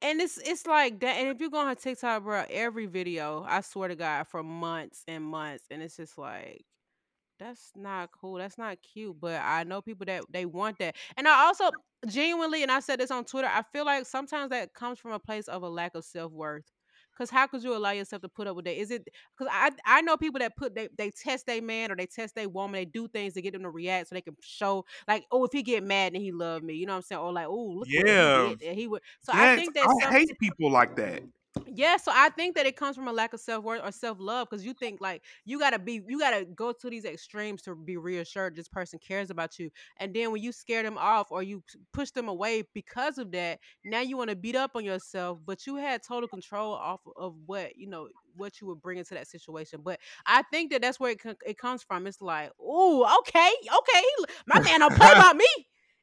and it's it's like that. And if you go on her TikTok, bro, every video, I swear to God, for months and months, and it's just like that's not cool. That's not cute. But I know people that they want that. And I also genuinely, and I said this on Twitter, I feel like sometimes that comes from a place of a lack of self worth. Cause how could you allow yourself to put up with that? Is it because I I know people that put they they test their man or they test their woman, they do things to get them to react so they can show like, oh, if he get mad then he love me. You know what I'm saying? Or like, oh, look Yeah. he did. He would so I think that I hate people like that. Yeah, so I think that it comes from a lack of self worth or self love because you think like you gotta be, you gotta go to these extremes to be reassured this person cares about you, and then when you scare them off or you push them away because of that, now you want to beat up on yourself, but you had total control off of what you know what you would bring into that situation. But I think that that's where it it comes from. It's like, oh, okay, okay, my man don't play about me.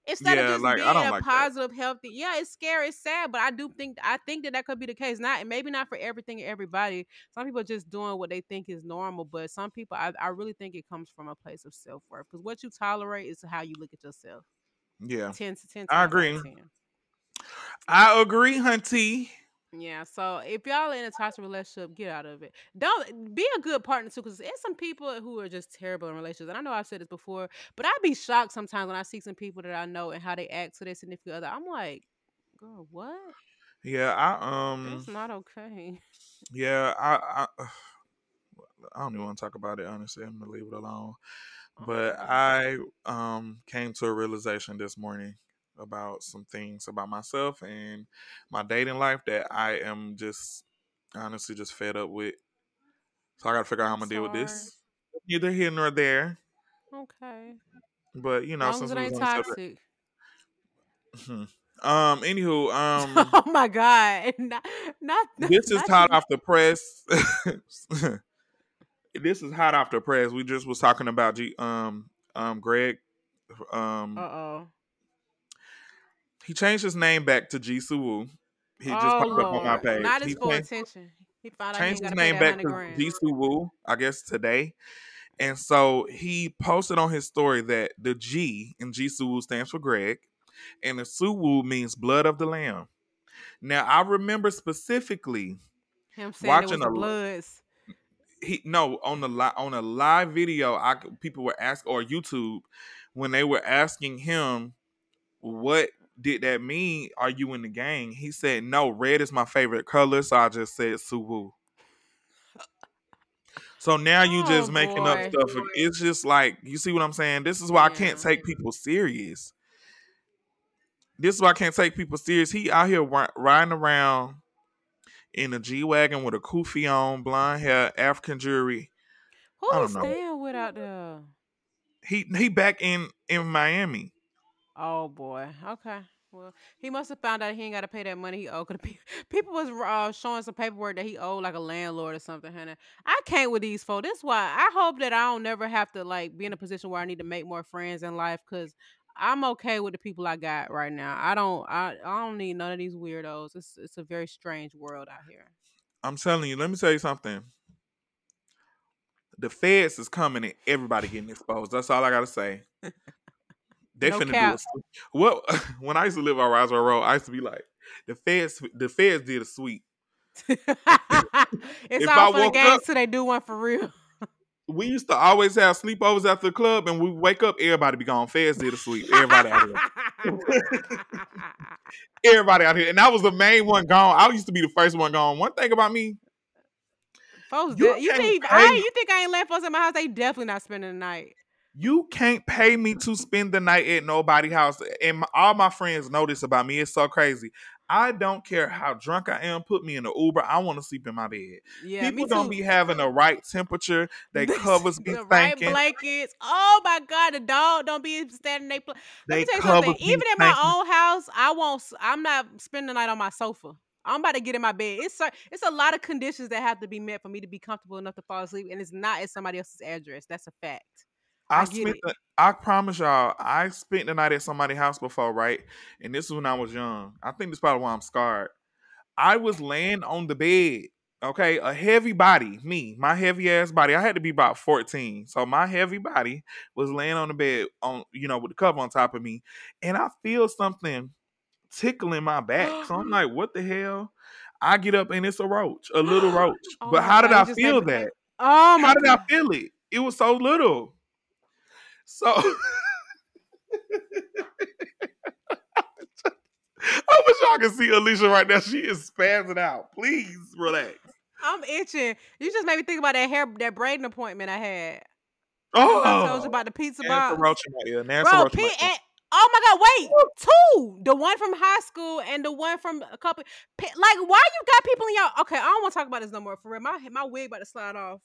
Instead of just like, being a like that. positive, healthy, yeah, it's scary, it's sad, but I do think I think that that could be the case. Not maybe not for everything and everybody. Some people are just doing what they think is normal, but some people, I, I really think it comes from a place of self worth because what you tolerate is how you look at yourself. Yeah. Ten to ten I times out of agree. 10. I agree, Hunty. Yeah, so if y'all in a toxic relationship, get out of it. Don't be a good partner too, because there's some people who are just terrible in relationships. And I know I've said this before, but I'd be shocked sometimes when I see some people that I know and how they act to their significant other. I'm like, girl, what? Yeah, I um, It's not okay. yeah, I I, I don't even want to talk about it. Honestly, I'm gonna leave it alone. But I um came to a realization this morning about some things about myself and my dating life that I am just honestly just fed up with. So I gotta figure out how I'm gonna deal with this. Neither here nor there. Okay. But you know, since it ain't on the subject. toxic. um, anywho, um oh my god. Not not this is hot off the press. this is hot off the press. We just was talking about G um um Greg. Um Uh oh. He changed his name back to GSUWOO. He just Oh popped up on my oh, page. Not He his full changed, attention. He he changed ain't his name back to. G Suwu, I guess today. And so he posted on his story that the G in GSUWOO stands for Greg, and the Suwu means blood of the lamb. Now I remember specifically Him saying it was watching the a bloods. he no on the li- on a live video I people were asking or YouTube when they were asking him what did that mean are you in the gang? He said no red is my favorite color so I just said Suwu so now you Oh just making up stuff it's just like you see what I'm saying? This is why I can't take people serious. This is why I can't take people serious. He out here riding around in a G wagon with a kufi on blonde hair African jewelry. Who I is don't know. staying with out there? he he back in in Miami. Oh boy. Okay. Well, he must have found out he ain't got to pay that money he owed. Cause pe- people was uh, showing some paperwork that he owed like a landlord or something. Honey. I can't with these folks. That's why I hope that I don't never have to like be in a position where I need to make more friends in life. Cause I'm okay with the people I got right now. I don't. I, I don't need none of these weirdos. It's it's a very strange world out here. I'm telling you. Let me tell you something. The feds is coming and everybody getting exposed. That's all I gotta say. They No finna do a sweep. What when I used to live on Roswell Road, I used to be like, the feds the feds did a sweep. it's If all I for the up- till they do one for real. We used to always have sleepovers after the club and we wake up, everybody be gone. Feds did a sweep. Everybody out here. Everybody out here. And I was the main one gone. I used to be the first one gone. One thing about me, Folks, You you think I you think I ain't let folks in my house? They definitely not spending the night. You can't pay me to spend the night at nobody's house. And my, all my friends know this about me. It's so crazy. I don't care how drunk I am. Put me in an Uber. I want to sleep in my bed. Yeah, People don't be having the right temperature. They covers be the right blankets. Oh my god, the dog don't be standing they. Pl- Let They me tell you something. Even in my stinking. own house, I won't. I'm not spending the night on my sofa. I'm about to get in my bed. It's it's a lot of conditions that have to be met for me to be comfortable enough to fall asleep, and it's not at somebody else's address. That's a fact. I, I spent. The, I promise y'all. I spent the night at somebody's house before, right? And this is when I was young. I think this is probably why I'm scarred. I was laying on the bed. Okay, a heavy body, me, my heavy ass body. I had to be about 14. So my heavy body was laying on the bed on, you know, with the cover on top of me. And I feel something tickling my back. So I'm like, what the hell? I get up and it's a roach, a little roach. Oh but how did God, I feel that? Oh my How did. I feel it? It was so little. So I wish y'all could see Alicia right now. She is spazzing out. Please relax. I'm itching. You just made me think about that hair, that braiding appointment I had. Oh. Remember I told you Oh, about the pizza Nancy box. Roach in my ear. Nancy Bro, Roach P and oh my god, wait, two. The one from high school and the one from a couple. Like, why you got people in y'all? Okay, I don't want to talk about this no more. For real, my my wig about to slide off.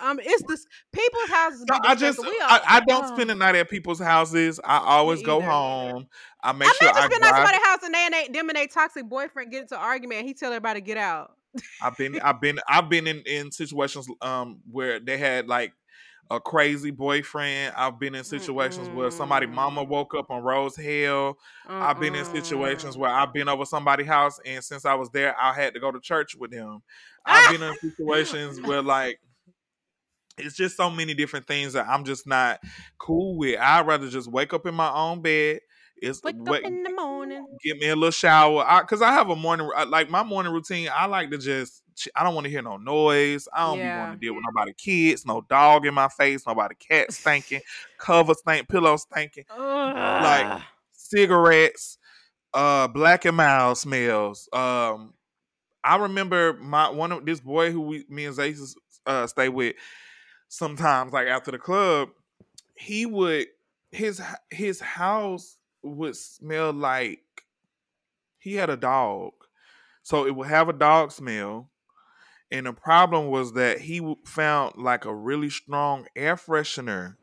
Um, it's this people's houses. No, I just I, I don't spend the night at people's houses. I always go home. I make I'm sure I just spending at somebody's house and they and they, them and they toxic boyfriend get into argument. And he tell everybody to get out. I've been I've been I've been in, in situations um where they had like a crazy boyfriend. I've been in situations where somebody mama woke up on Rose Hill. I've been in situations where I've been over somebody's house and since I was there I had to go to church with him. I've been in situations where like it's just so many different things that I'm just not cool with. I'd rather just wake up in my own bed It's Wake what, up in the morning. get me a little shower I, because I, have a morning like my morning routine. I like to just I don't want to hear no noise. I don't Yeah. want to deal with nobody kids, no dog in my face, nobody cat stinking, cover stink, pillow stinking, Ugh. cigarettes, uh, black and mild smells. Um, I remember my one of this boy who we, me and Zay uh, stay with. Sometimes, like after the club, he would his his house would smell like he had a dog, so it would have a dog smell. And the problem was that he found like a really strong air freshener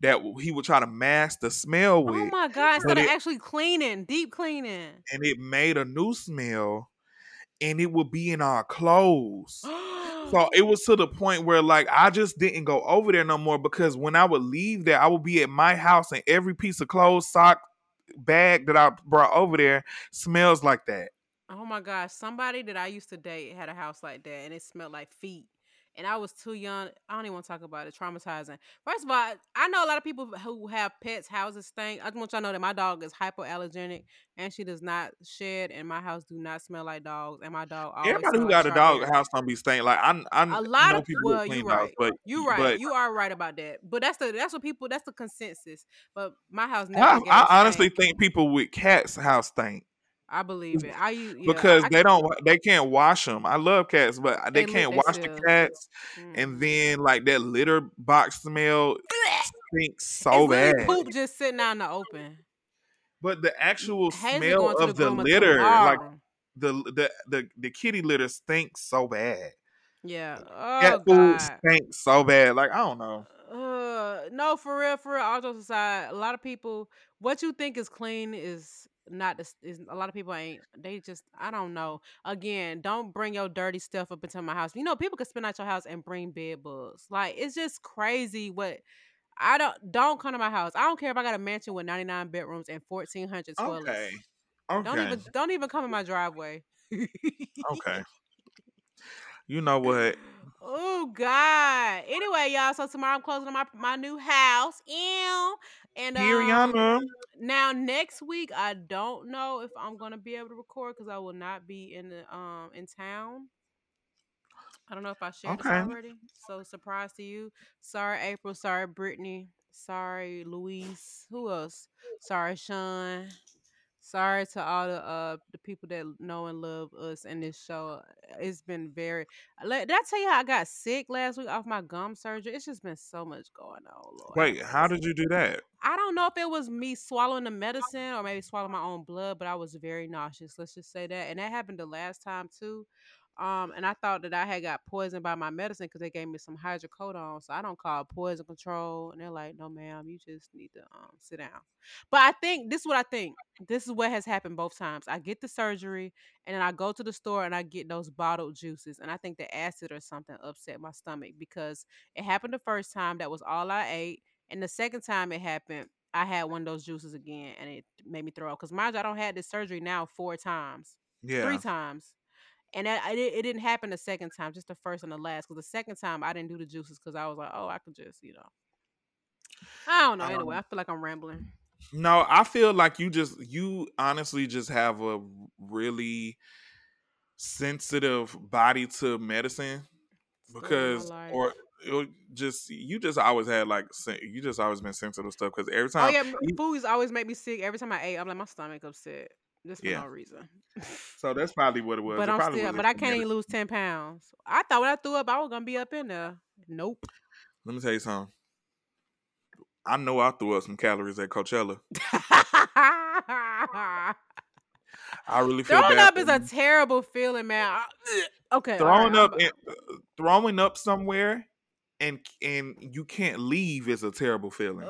that he would try to mask the smell oh with oh my god! Instead of actually cleaning, deep cleaning. and it made a new smell and it would be in our clothes. So it was to the point where like I just didn't go over there no more because when I would leave there, I would be at my house and every piece of clothes, sock, bag that I brought over there smells like that. Oh my gosh, somebody that I used to date had a house like that and it smelled like feet. And I was too young. I don't even want to talk about it. Traumatizing. First of all, I know a lot of people who have pets, houses stink. I just want y'all to know that my dog is hypoallergenic and she does not shed, and my house do not smell like dogs. And my dog always Everybody who got a dog strawberries. house don't be stink. Like I, I A lot know of people well, you dogs, right. but You right. But you are right about that. But that's the that's what people that's the consensus. But my house never. I, I honestly think people with cats house stink I believe it. I yeah, because I, they don't they can't wash them. I love cats, but They they, can't wash the cats, mm. and then like that litter box smell stinks so bad. poop just sitting out in the open. But the actual Hazel smell of the groomer litter, like the the the the kitty litter stinks so bad. yeah. Cat Oh food God. stinks so bad. Like I don't know. Uh, no, for real, for real. All jokes aside, a lot of people, what you think is clean is not. a lot of people ain't. They just, I don't know. Again, don't bring your dirty stuff up into my house. You know, people can spin out your house and bring bed bugs. Like it's just crazy. What I don't don't come to my house. I don't care if I got a mansion with ninety nine bedrooms and fourteen hundred toilets. Okay. Okay. Don't even don't even come in my driveway. okay. You know what? Oh God. Anyway, y'all. So tomorrow I'm closing on my my new house. Ew. And um, Ariana. now next week I don't know if I'm gonna be able to record because I will not be in the um in town. I don't know if I shared Okay. this already. So surprise to you. Sorry, April. Sorry, Brittany. Sorry, Louise. Who else? Sorry, Sean. Sorry to all the uh the people that know and love us in this show. It's been very. Like, did I tell you how I got sick last week off my gum surgery? It's just been so much going on. Lord, Wait, how did you do that? I don't know if it was me swallowing the medicine or maybe swallowing my own blood, but I was very nauseous. Let's just say that, and that happened the last time too. Um, and I thought that I had got poisoned by my medicine because they gave me some hydrocodone. So I don't call it poison control, and they're like, "No, ma'am, you just need to um sit down." But I think this is what I think. This is what has happened both times. I get the surgery, and then I go to the store and I get those bottled juices, and I think the acid or something upset my stomach because it happened the first time. That was all I ate. And the second time it happened, I had one of those juices again, and it made me throw up. Because mind you, I don't had this surgery now four times, Yeah. three times, and that, I, it, it didn't happen the second time, just the first and the last. Because the second time I didn't do the juices because I was like, oh, I could just, you know, I don't know. Anyway, Um, I feel like I'm rambling. No, I feel like you just you honestly just have a really sensitive body to medicine Story of my because or or just you just always had like you just always been sensitive stuff because every Oh time yeah, m- foods always make me sick. Every time I ate, I'm like my stomach upset, just for Yeah. no reason. so that's probably what it was. but It I'm still, but I can't even lose ten pounds. I thought when I threw up, I was gonna be up in there. Nope. Let me tell you something. I know I threw up some calories at Coachella. I really feel Throwing bad up is a terrible feeling, man. I- okay, throwing right, up uh, throwing up somewhere and and you can't leave is a terrible feeling.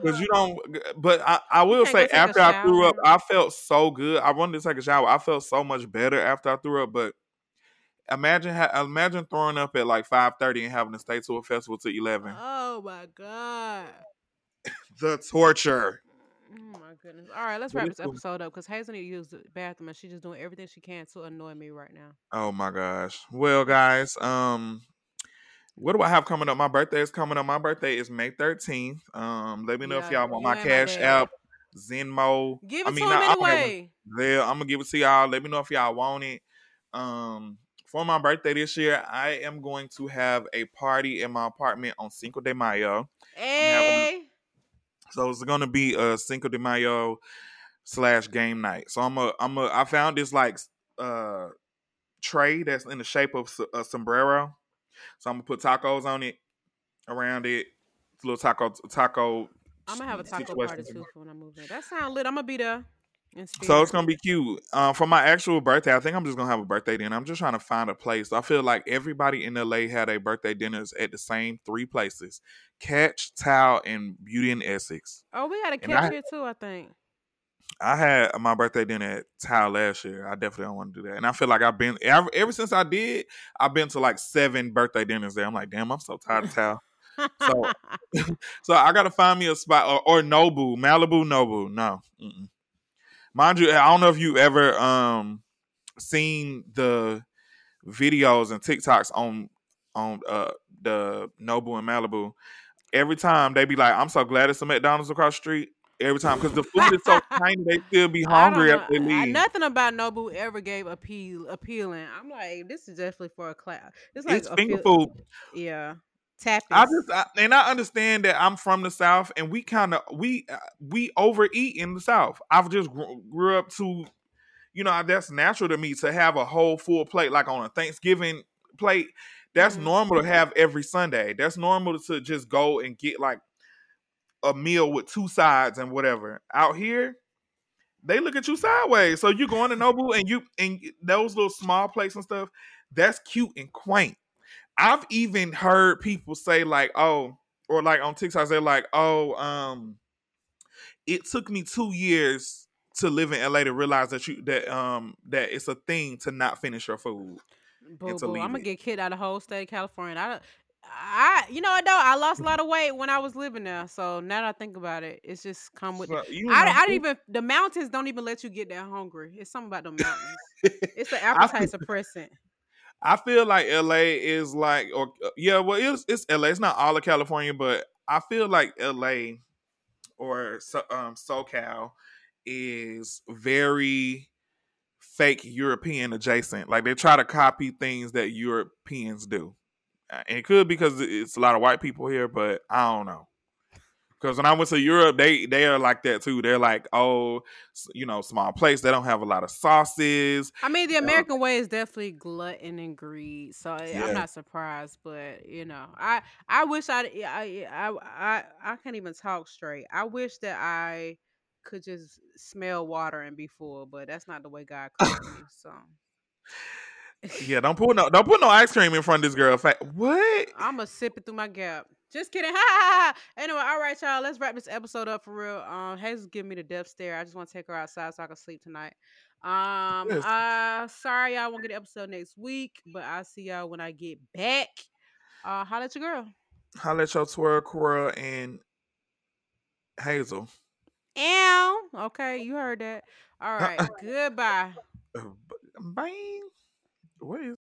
Because you don't but i, I will say after i threw up i felt so good. I wanted to take a shower. I felt so much better after i threw up but imagine ha- imagine throwing up at like 5.30 and having to stay to a festival to 11 Oh my god. the torture. Oh my goodness. All right, let's wrap this episode up because Hazel need to use the bathroom and she's just doing everything she can to annoy me right now. oh my gosh. Well guys um what do I have coming up? My birthday is coming up. My birthday is May 13th. Um, let me know if y'all want my ain't my cash app Venmo. Give it I mean, to not him I don't have one. anyway. There, I'm gonna give it to y'all. Let me know if y'all want it. Um, for my birthday this year, I am going to have a party in my apartment on Cinco de Mayo. Hey, So it's gonna be a Cinco de Mayo slash game night. So I'm a I'm a I found this like uh tray that's in the shape of a sombrero. So I'm gonna put tacos on it, around it. It's a little taco taco. I'm gonna have a taco party too when I move in. That sound lit. I'm gonna be there. So it's gonna be cute. Uh, for my actual birthday, I think I'm just gonna have a birthday dinner. I'm just trying to find a place. I feel like everybody in LA had a birthday dinners at the same three places: Catch, Tao, and Beauty and Essex. Oh, we got a catch I- here too. I think. I had my birthday dinner at Tao last year. I definitely don't want to do that, and I feel like I've been ever, ever since I did. I've been to like seven birthday dinners there. I'm like, damn, I'm so tired of Tao. So- So I gotta find me a spot or, or Nobu, Malibu, Nobu. No, Mm-mm. mind you, I don't know if you ever um seen the videos and TikToks on on uh the Nobu and Malibu. Every time they be like, "I'm so glad it's a McDonald's across the street." Every time because the food is so tiny, they still be hungry after they I- leave. nothing about Nobu ever gave appeal appealing. I'm like, this is definitely for a class. It's like it's finger food. Yeah, tapping. I just I, and I understand that I'm from the South, and we kind of we uh, we overeat in the South. I've just grew, grew up to, you know, that's natural to me to have a whole full plate, like on a Thanksgiving plate. That's Mhm. normal to have every Sunday. That's normal to just go and get like a meal with two sides and whatever. Out here, they look at you sideways. So you going to Nobu and you and those little small plates and stuff. That's cute and quaint. I've even heard people say like, oh, or like on TikTok, they're like, oh, um, it took me two years to live in LA to realize that you that um that it's a thing to not finish your food. Boo boo. I'm gonna it. get kicked out of whole state of California. I, don't- I, you know, I know I lost a lot of weight when I was living there. So now that I think about it, it's just come with. You I, I didn't even. The mountains don't even let you get that hungry. It's something about the mountains. It's an appetite suppressant. I feel like LA is like, or uh, yeah, well, it's it's LA. It's not all of California, but I feel like LA or um, SoCal is very fake European adjacent. Like they try to copy things that Europeans do. Uh, And it could because it's a lot of white people here, but I don't know. Because when I went to Europe, they they are like that too. They're like, oh, you know, small place. They don't have a lot of sauces. I mean, the Uh, American way is definitely glutton and greed. So Yeah. I'm not surprised, but you know, I I wish I I I I I can't even talk straight. I wish that I could just smell water and be full, but that's not the way God created me. So Yeah, don't put no don't put no ice cream in front of this girl. What? I'm gonna sip it through my gap. Just kidding. Ha, ha, ha. Anyway, all right, y'all. Let's wrap this episode up for real. Um, Hazel's giving me the death stare. I just want to take her outside so I can sleep tonight. Um, Yes. uh, sorry y'all won't get an episode next week, but I'll see y'all when I get back. Uh, holla at your girl. Holla at your twirl, Cora, and Hazel. Ow. Okay, you heard that. All right. Goodbye. Uh, What is